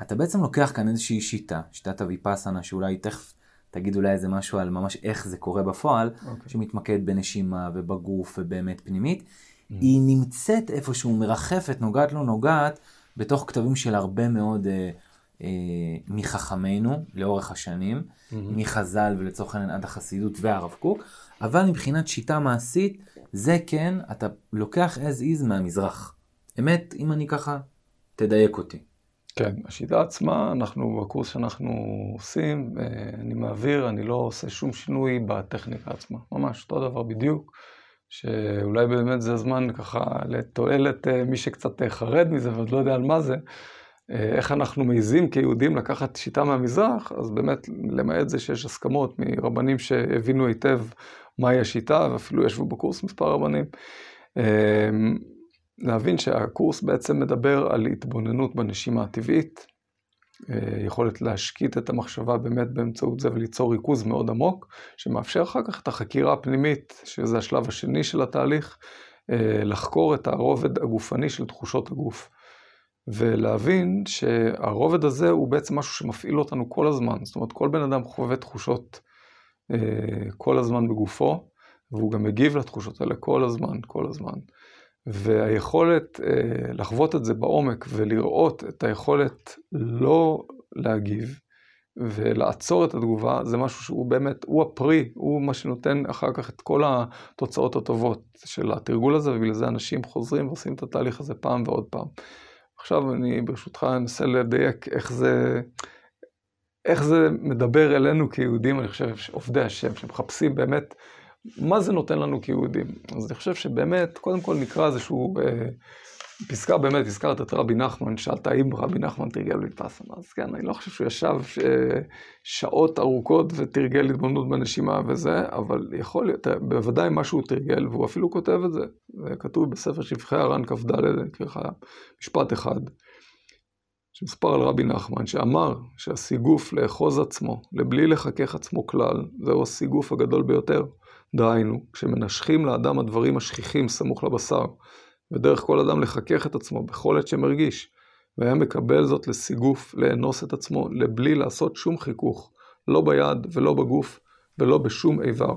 אתה בעצם לוקח כאן איזושהי שיטה, שיטת הוויפאסנה, שאולי תכף תגיד אולי איזה משהו על ממש איך זה קורה בפועל, okay. אוקיי. שמתמקד בנשימה ובגוף ובאמת פנימית. Mm-hmm. היא נמצאת איפשהו, מרחפת, נוגעת לא נוגעת, בתוך כתבים של הרבה מאוד אה, אה, מחכמינו לאורך השנים, mm-hmm. מחז"ל ולצורך העניין עד החסידות והרב קוק, אבל מבחינת שיטה מעשית, זה כן, אתה לוקח as is מהמזרח. אמת, אם אני ככה, תדייק אותי. כן, השיטה עצמה, אנחנו בקורס שאנחנו עושים, אה, אני מעביר, אני לא עושה שום שינוי בטכניקה עצמה, ממש אותו דבר בדיוק, שאולי באמת זה הזמן ככה לתועלת אה, מי שקצת חרד מזה ועוד לא יודע על מה זה, אה, איך אנחנו מעיזים כיהודים לקחת שיטה מהמזרח, אז באמת, למעט זה שיש הסכמות מרבנים שהבינו היטב מהי השיטה, ואפילו ישבו בקורס מספר רבנים. להבין שהקורס בעצם מדבר על התבוננות בנשימה הטבעית, אה, יכולת להשקיט את המחשבה באמת באמצעות זה וליצור ריכוז מאוד עמוק, שמאפשר אחר כך את החקירה הפנימית, שזה השלב השני של התהליך, אה, לחקור את הרובד הגופני של תחושות הגוף. ולהבין שהרובד הזה הוא בעצם משהו שמפעיל אותנו כל הזמן. זאת אומרת, כל בן אדם חווה תחושות אה, כל הזמן בגופו, והוא גם מגיב לתחושות האלה כל הזמן, כל הזמן. והיכולת אה, לחוות את זה בעומק ולראות את היכולת לא להגיב ולעצור את התגובה, זה משהו שהוא באמת, הוא הפרי, הוא מה שנותן אחר כך את כל התוצאות הטובות של התרגול הזה, ובגלל זה אנשים חוזרים ועושים את התהליך הזה פעם ועוד פעם. עכשיו אני ברשותך אנסה לדייק איך זה, איך זה מדבר אלינו כיהודים, אני חושב, עובדי השם, שמחפשים באמת מה זה נותן לנו כיהודים? אז אני חושב שבאמת, קודם כל נקרא איזשהו אה, פסקה, באמת, הזכרת את רבי נחמן, שאלת האם רבי נחמן תרגל ויפאסנה. אז כן, אני לא חושב שהוא ישב אה, שעות ארוכות ותרגל התבוננות בנשימה וזה, אבל יכול להיות, בוודאי מה שהוא תרגל, והוא אפילו כותב את זה. זה כתוב בספר שבחי הר"ן כ"ד, אני אקריא לך משפט אחד. שמספר על רבי נחמן, שאמר שהסיגוף לאחוז עצמו, לבלי לחכך עצמו כלל, זהו הסיגוף הגדול ביותר. דהיינו, כשמנשכים לאדם הדברים השכיחים סמוך לבשר, ודרך כל אדם לחכך את עצמו בכל עת שמרגיש, והיה מקבל זאת לסיגוף, לאנוס את עצמו, לבלי לעשות שום חיכוך, לא ביד ולא בגוף ולא בשום איבר.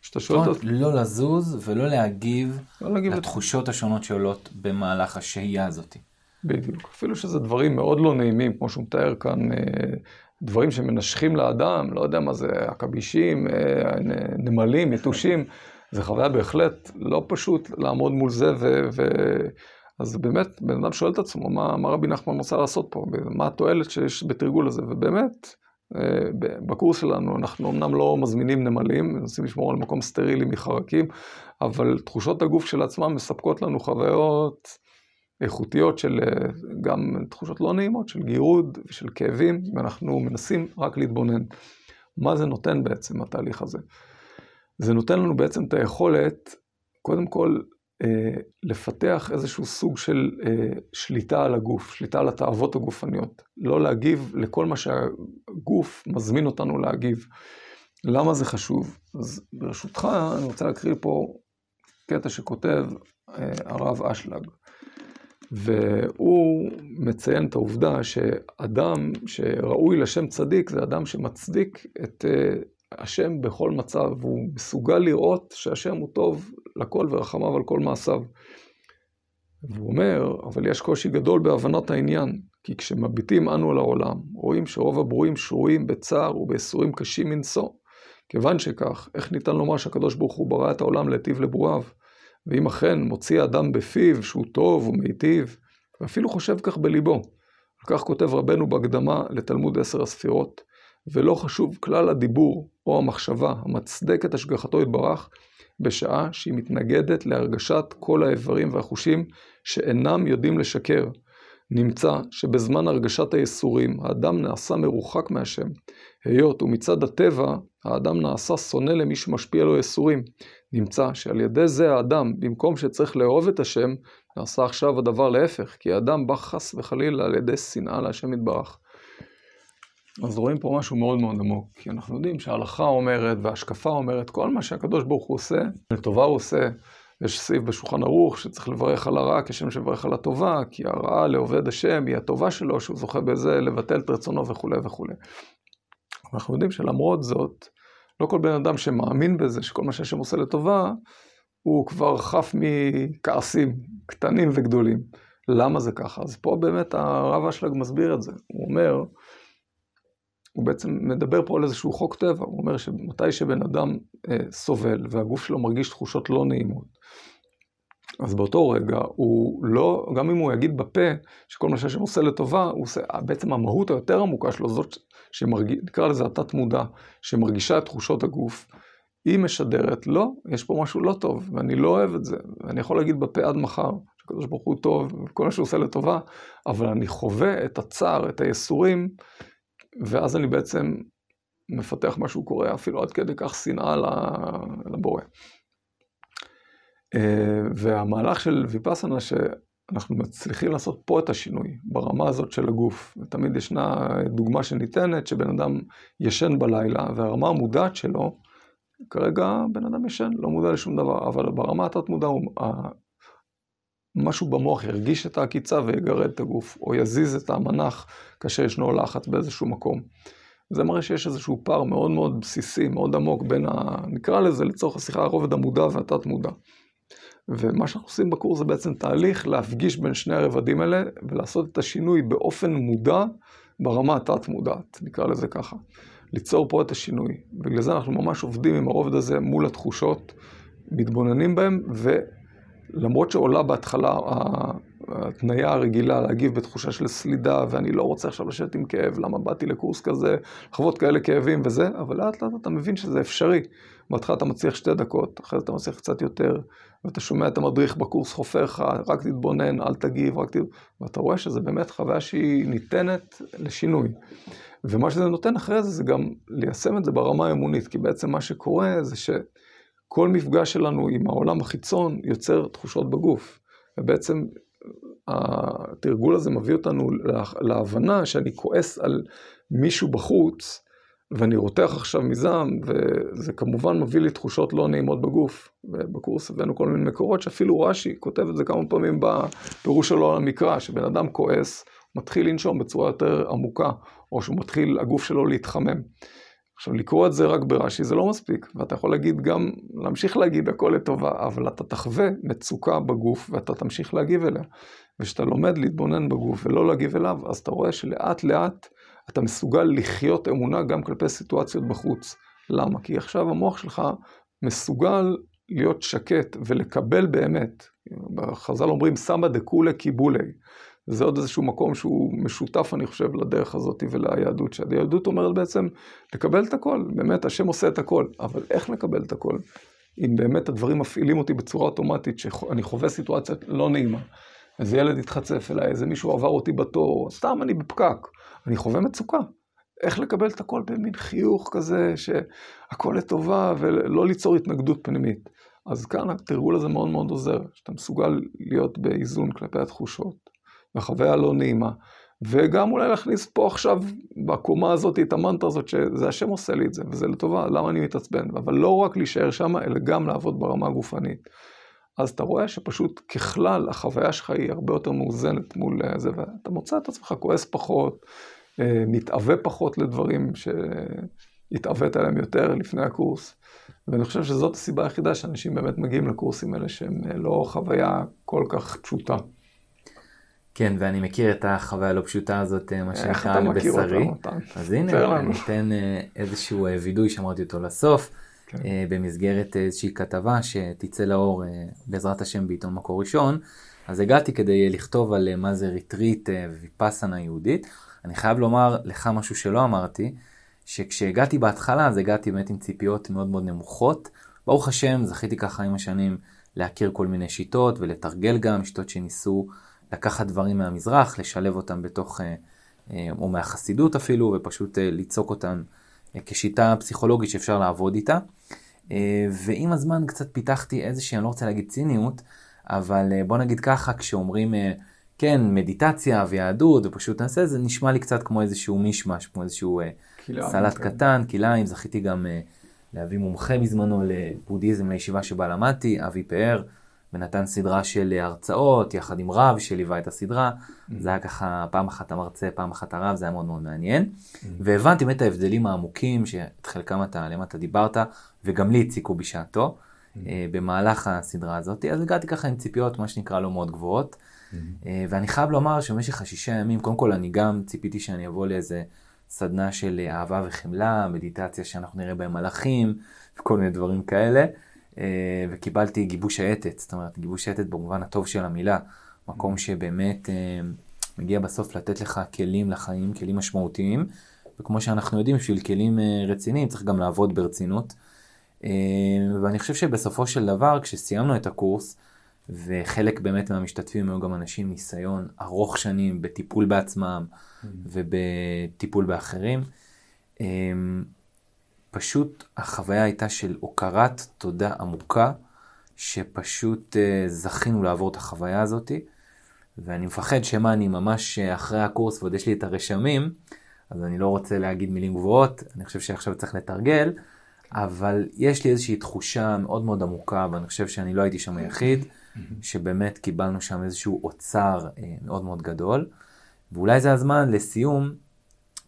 שאתה שואל את... לא לזוז ולא להגיב, לא להגיב לתחושות את... השונות שעולות במהלך השהייה הזאת. בדיוק, אפילו שזה דברים מאוד לא נעימים, כמו שהוא מתאר כאן, אה, דברים שמנשכים לאדם, לא יודע מה זה, עכבישים, אה, נמלים, יתושים, זה חוויה בהחלט לא פשוט לעמוד מול זה, ו... ו... אז באמת, בן אדם שואל את עצמו, מה, מה רבי נחמן רוצה לעשות פה, מה התועלת שיש בתרגול הזה, ובאמת, אה, בקורס שלנו אנחנו אמנם לא מזמינים נמלים, מנסים לשמור על מקום סטרילי מחרקים, אבל תחושות הגוף של עצמם מספקות לנו חוויות איכותיות של גם תחושות לא נעימות, של גירוד ושל כאבים, ואנחנו מנסים רק להתבונן. מה זה נותן בעצם, התהליך הזה? זה נותן לנו בעצם את היכולת, קודם כל, אה, לפתח איזשהו סוג של אה, שליטה על הגוף, שליטה על התאוות הגופניות. לא להגיב לכל מה שהגוף מזמין אותנו להגיב. למה זה חשוב? אז ברשותך, אני רוצה להקריא פה קטע שכותב אה, הרב אשלג. והוא מציין את העובדה שאדם שראוי לשם צדיק זה אדם שמצדיק את השם בכל מצב, והוא מסוגל לראות שהשם הוא טוב לכל ורחמיו על כל מעשיו. והוא אומר, אבל יש קושי גדול בהבנת העניין, כי כשמביטים אנו על העולם, רואים שרוב הברואים שרויים בצער ובייסורים קשים מנשוא. כיוון שכך, איך ניתן לומר שהקדוש ברוך הוא ברא את העולם להיטיב לברואיו? ואם אכן מוציא האדם בפיו שהוא טוב ומיטיב, ואפילו חושב כך בליבו. על כך כותב רבנו בהקדמה לתלמוד עשר הספירות, ולא חשוב כלל הדיבור או המחשבה המצדק את השגחתו יתברך, בשעה שהיא מתנגדת להרגשת כל האיברים והחושים שאינם יודעים לשקר. נמצא שבזמן הרגשת הייסורים האדם נעשה מרוחק מהשם, היות ומצד הטבע האדם נעשה שונא למי שמשפיע לו ייסורים. נמצא שעל ידי זה האדם, במקום שצריך לאהוב את השם, נעשה עכשיו הדבר להפך, כי האדם בא חס וחלילה על ידי שנאה להשם יתברך. אז רואים פה משהו מאוד מאוד עמוק, כי אנחנו יודעים שההלכה אומרת וההשקפה אומרת, כל מה שהקדוש ברוך הוא עושה, לטובה הוא עושה. יש סעיף בשולחן ערוך שצריך לברך על הרע כשם שברך על הטובה, כי הרעה לעובד השם היא הטובה שלו, שהוא זוכה בזה לבטל את רצונו וכולי וכולי. אנחנו יודעים שלמרות זאת, לא כל בן אדם שמאמין בזה, שכל מה שהשם עושה לטובה, הוא כבר חף מכעסים קטנים וגדולים. למה זה ככה? אז פה באמת הרב אשלג מסביר את זה. הוא אומר, הוא בעצם מדבר פה על איזשהו חוק טבע, הוא אומר שמתי שבן אדם אה, סובל והגוף שלו מרגיש תחושות לא נעימות, אז באותו רגע הוא לא, גם אם הוא יגיד בפה שכל מה שהשם עושה לטובה, הוא עושה, בעצם המהות היותר עמוקה שלו, זאת שמרגיש, נקרא לזה התת מודע, שמרגישה את תחושות הגוף, היא משדרת, לא, יש פה משהו לא טוב, ואני לא אוהב את זה, ואני יכול להגיד בפה עד מחר, שקדוש ברוך הוא טוב, וכל מה שהוא עושה לטובה, אבל אני חווה את הצער, את הייסורים, ואז אני בעצם מפתח משהו קורה, אפילו עד כדי כך שנאה לבורא. אה, והמהלך של ויפאסנה, שאנחנו מצליחים לעשות פה את השינוי, ברמה הזאת של הגוף. ותמיד ישנה דוגמה שניתנת, שבן אדם ישן בלילה, והרמה המודעת שלו, כרגע בן אדם ישן, לא מודע לשום דבר, אבל ברמה התת-מודע, משהו במוח ירגיש את העקיצה ויגרד את הגוף, או יזיז את המנח כאשר ישנו לחץ באיזשהו מקום. זה מראה שיש איזשהו פער מאוד מאוד בסיסי, מאוד עמוק בין ה... נקרא לזה לצורך השיחה הרובד המודע והתת-מודע. ומה שאנחנו עושים בקורס זה בעצם תהליך להפגיש בין שני הרבדים האלה ולעשות את השינוי באופן מודע ברמה התת-מודעת, נקרא לזה ככה. ליצור פה את השינוי. בגלל זה אנחנו ממש עובדים עם הרובד הזה מול התחושות, מתבוננים בהם, ולמרות שעולה בהתחלה ההתניה הרגילה להגיב בתחושה של סלידה, ואני לא רוצה עכשיו לשבת עם כאב, למה באתי לקורס כזה, לחוות כאלה כאבים וזה, אבל לאט לאט אתה מבין שזה אפשרי. בהתחלה אתה מצליח שתי דקות, אחרי זה אתה מצליח קצת יותר, ואתה שומע את המדריך בקורס חופר לך, רק תתבונן, אל תגיב, רק ת... ואתה רואה שזה באמת חוויה שהיא ניתנת לשינוי. ומה שזה נותן אחרי זה, זה גם ליישם את זה ברמה האמונית, כי בעצם מה שקורה זה שכל מפגש שלנו עם העולם החיצון יוצר תחושות בגוף. ובעצם התרגול הזה מביא אותנו להבנה שאני כועס על מישהו בחוץ, ואני רותח עכשיו מזעם, וזה כמובן מביא לי תחושות לא נעימות בגוף. ובקורס הבאנו כל מיני מקורות, שאפילו רש"י כותב את זה כמה פעמים בפירוש שלו על המקרא, שבן אדם כועס, מתחיל לנשום בצורה יותר עמוקה, או שהוא מתחיל, הגוף שלו להתחמם. עכשיו, לקרוא את זה רק ברש"י זה לא מספיק, ואתה יכול להגיד גם, להמשיך להגיד הכל לטובה, אבל אתה תחווה מצוקה בגוף ואתה תמשיך להגיב אליה. וכשאתה לומד להתבונן בגוף ולא להגיב אליו, אז אתה רואה שלאט לאט אתה מסוגל לחיות אמונה גם כלפי סיטואציות בחוץ. למה? כי עכשיו המוח שלך מסוגל להיות שקט ולקבל באמת. בחז"ל אומרים סמא דקולה קיבולי. זה עוד איזשהו מקום שהוא משותף, אני חושב, לדרך הזאת וליהדות, שהיהדות אומרת בעצם לקבל את הכל, באמת השם עושה את הכל, אבל איך לקבל את הכל? אם באמת הדברים מפעילים אותי בצורה אוטומטית, שאני חווה סיטואציה לא נעימה, איזה ילד התחצף אליי, איזה מישהו עבר אותי בתור, סתם אני בפקק. אני חווה מצוקה. איך לקבל את הכל במין חיוך כזה, שהכל לטובה, ולא ליצור התנגדות פנימית. אז כאן התרגול הזה מאוד מאוד עוזר, שאתה מסוגל להיות באיזון כלפי התחושות, וחוויה לא נעימה. וגם אולי להכניס פה עכשיו, בקומה הזאת, את המנטרה הזאת, שזה השם עושה לי את זה, וזה לטובה, למה אני מתעצבן? אבל לא רק להישאר שם, אלא גם לעבוד ברמה הגופנית. אז אתה רואה שפשוט ככלל, החוויה שלך היא הרבה יותר מאוזנת מול זה, ואתה מוצא את עצמך כועס פחות, אה, מתאווה פחות לדברים שהתאווית עליהם יותר לפני הקורס. ואני חושב שזאת הסיבה היחידה שאנשים באמת מגיעים לקורסים האלה, שהם אה, לא חוויה כל כך פשוטה. כן, ואני מכיר את החוויה הלא פשוטה הזאת, אה, מה שנקרא על בשרי. אז הנה, אני אתן איזשהו וידוי שאמרתי אותו לסוף, כן. במסגרת איזושהי כתבה שתצא לאור בעזרת השם בעיתון מקור ראשון. אז הגעתי כדי לכתוב על מה זה ריטריט וויפאסנה יהודית. אני חייב לומר לך משהו שלא אמרתי, שכשהגעתי בהתחלה אז הגעתי באמת עם ציפיות מאוד מאוד נמוכות. ברוך השם, זכיתי ככה עם השנים להכיר כל מיני שיטות ולתרגל גם שיטות שניסו לקחת דברים מהמזרח, לשלב אותם בתוך, אה, אה, או מהחסידות אפילו, ופשוט אה, ליצוק אותם כשיטה פסיכולוגית שאפשר לעבוד איתה. ועם הזמן קצת פיתחתי איזושהי, אני לא רוצה להגיד ציניות, אבל בוא נגיד ככה, כשאומרים כן, מדיטציה ויהדות, ופשוט נעשה, זה נשמע לי קצת כמו איזשהו מישמש, כמו איזשהו סלט כן. קטן, כלאיים, זכיתי גם להביא מומחה בזמנו לבודהיזם לישיבה שבה למדתי, אבי פאר, ונתן סדרה של הרצאות, יחד עם רב שליווה את הסדרה. Mm-hmm. זה היה ככה, פעם אחת המרצה, פעם אחת הרב, זה היה מאוד מאוד מעניין. Mm-hmm. והבנתי באמת ההבדלים העמוקים, שאת חלקם אתה, עליהם אתה דיברת, וגם לי הציקו בשעתו, mm-hmm. במהלך הסדרה הזאת. אז הגעתי ככה עם ציפיות, מה שנקרא, לא מאוד גבוהות. אה, ואני חייב לומר שבמשך השישה ימים, קודם כל אני גם ציפיתי שאני אבוא לאיזה סדנה של אהבה וחמלה, מדיטציה שאנחנו נראה בהם מלאכים, וכל מיני דברים כאלה. אה, וקיבלתי גיבוש העתת, זאת אומרת גיבוש העתת במובן הטוב של המילה, מקום שבאמת אה, מגיע בסוף לתת לך כלים לחיים, כלים משמעותיים, וכמו שאנחנו יודעים, בשביל כלים רציניים צריך גם לעבוד ברצינות. ואני חושב שבסופו של דבר, כשסיימנו את הקורס, וחלק באמת מהמשתתפים היו גם אנשים עם ניסיון ארוך שנים בטיפול בעצמם mm-hmm. ובטיפול באחרים. פשוט החוויה הייתה של הוקרת תודה עמוקה, שפשוט אה, זכינו לעבור את החוויה הזאתי. ואני מפחד שמא אני ממש אחרי הקורס ועוד יש לי את הרשמים, אז אני לא רוצה להגיד מילים גבוהות, אני חושב שעכשיו צריך לתרגל, אבל יש לי איזושהי תחושה מאוד מאוד עמוקה, ואני חושב שאני לא הייתי שם היחיד, שבאמת קיבלנו שם איזשהו אוצר אה, מאוד מאוד גדול. ואולי זה הזמן לסיום,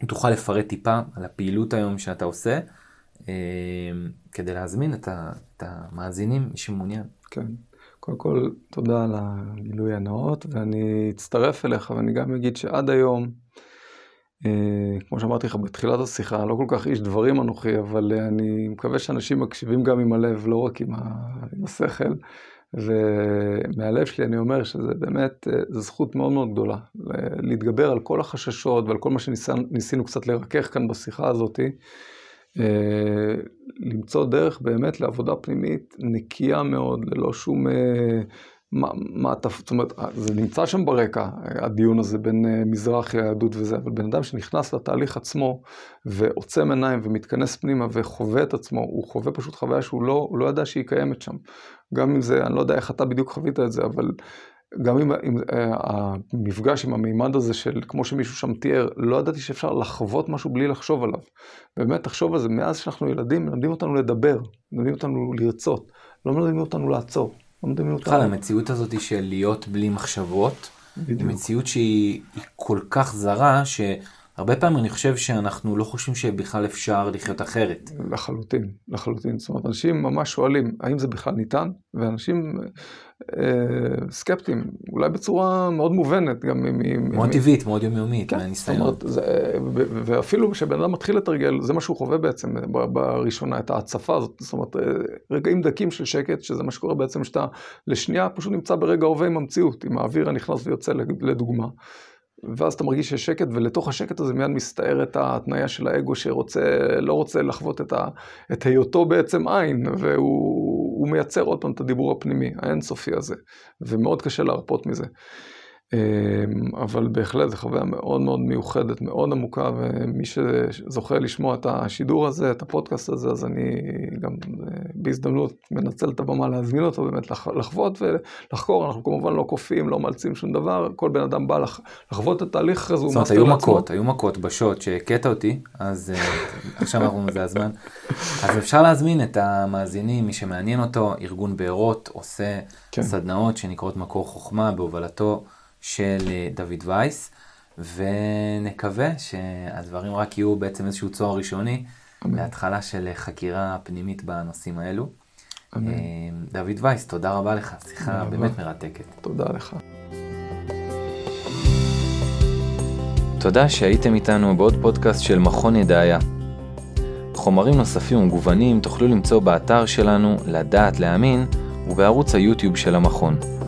אם תוכל לפרט טיפה על הפעילות היום שאתה עושה, אה, כדי להזמין את, ה, את המאזינים, מי שמעוניין. כן. קודם כל, תודה על הגילוי הנאות, ואני אצטרף אליך, ואני גם אגיד שעד היום, אה, כמו שאמרתי לך בתחילת השיחה, לא כל כך איש דברים אנוכי, אבל אה, אני מקווה שאנשים מקשיבים גם עם הלב, לא רק עם, השכל. ומהלב שלי אני אומר שזה באמת, אה, זו זכות מאוד מאוד גדולה, להתגבר על כל החששות ועל כל מה שניסינו קצת לרכך כאן בשיחה הזאת, אה, למצוא דרך באמת לעבודה פנימית נקייה מאוד, ללא שום אה, מה, אתה, זאת אומרת, זה נמצא שם ברקע, הדיון הזה בין אה, מזרח ליהדות וזה, אבל בן אדם שנכנס לתהליך עצמו ועוצם עיניים ומתכנס פנימה וחווה את עצמו, הוא חווה פשוט חוויה שהוא לא, לא ידע שהיא קיימת שם. גם אם זה, אני לא יודע איך אתה בדיוק חווית את זה, אבל גם אם, אם uh, המפגש עם המימד הזה של, כמו שמישהו שם תיאר, לא ידעתי שאפשר לחוות משהו בלי לחשוב עליו. באמת, תחשוב על זה, מאז שאנחנו ילדים, מלמדים אותנו לדבר, מלמדים אותנו לרצות, לא מלמדים אותנו לעצור. לא בכלל, המציאות הזאת של להיות בלי מחשבות, היא מציאות שהיא כל כך זרה, שהרבה פעמים אני חושב שאנחנו לא חושבים שבכלל אפשר לחיות אחרת. לחלוטין, לחלוטין. זאת אומרת, אנשים ממש שואלים, האם זה בכלל ניתן? ואנשים אה, סקפטיים, אולי בצורה מאוד מובנת, גם מ... מאוד טבעית, מאוד יומיומית, כן, מהניסיון. ואפילו כשבן אדם מתחיל לתרגל, זה מה שהוא חווה בעצם בראשונה, את ההצפה הזאת, זאת אומרת, אה, רגעים דקים של שקט, שזה מה שקורה בעצם, שאתה לשנייה פשוט נמצא ברגע הווה עם המציאות, עם האוויר הנכנס ויוצא לדוגמה. ואז אתה מרגיש שיש שקט, ולתוך השקט הזה מיד מסתערת ההתניה של האגו שרוצה, לא רוצה לחוות את, ה, את היותו בעצם עין, והוא מייצר עוד פעם את הדיבור הפנימי, האינסופי הזה, ומאוד קשה להרפות מזה. אבל בהחלט זו חוויה מאוד מאוד מיוחדת, מאוד עמוקה, ומי שזוכה לשמוע את השידור הזה, את הפודקאסט הזה, אז אני גם בהזדמנות מנצל את הבמה להזמין אותו, באמת לחוות ולחקור. אנחנו כמובן לא כופים, לא מאלצים שום דבר, כל בן אדם בא לחוות את התהליך הזה, הוא master לעצמו. זאת אומרת, היו מכות, היו מכות בשוט שהכית אותי, אז <laughs> עכשיו אנחנו, זה הזמן. אז אפשר להזמין את המאזינים, מי שמעניין אותו, ארגון בארות עושה כן. סדנאות שנקראות מקור חוכמה בהובלתו. של אה, דוד וייס, ונקווה שהדברים רק יהיו בעצם איזשהו צוהר ראשוני אמן. להתחלה של אה, חקירה פנימית בנושאים האלו. אמן. אה, דוד וייס, תודה רבה לך, שיחה באמת מרתקת. תודה לך. תודה שהייתם איתנו בעוד פודקאסט של מכון ידעיה. חומרים נוספים ומגוונים תוכלו למצוא באתר שלנו לדעת להאמין ובערוץ היוטיוב של המכון.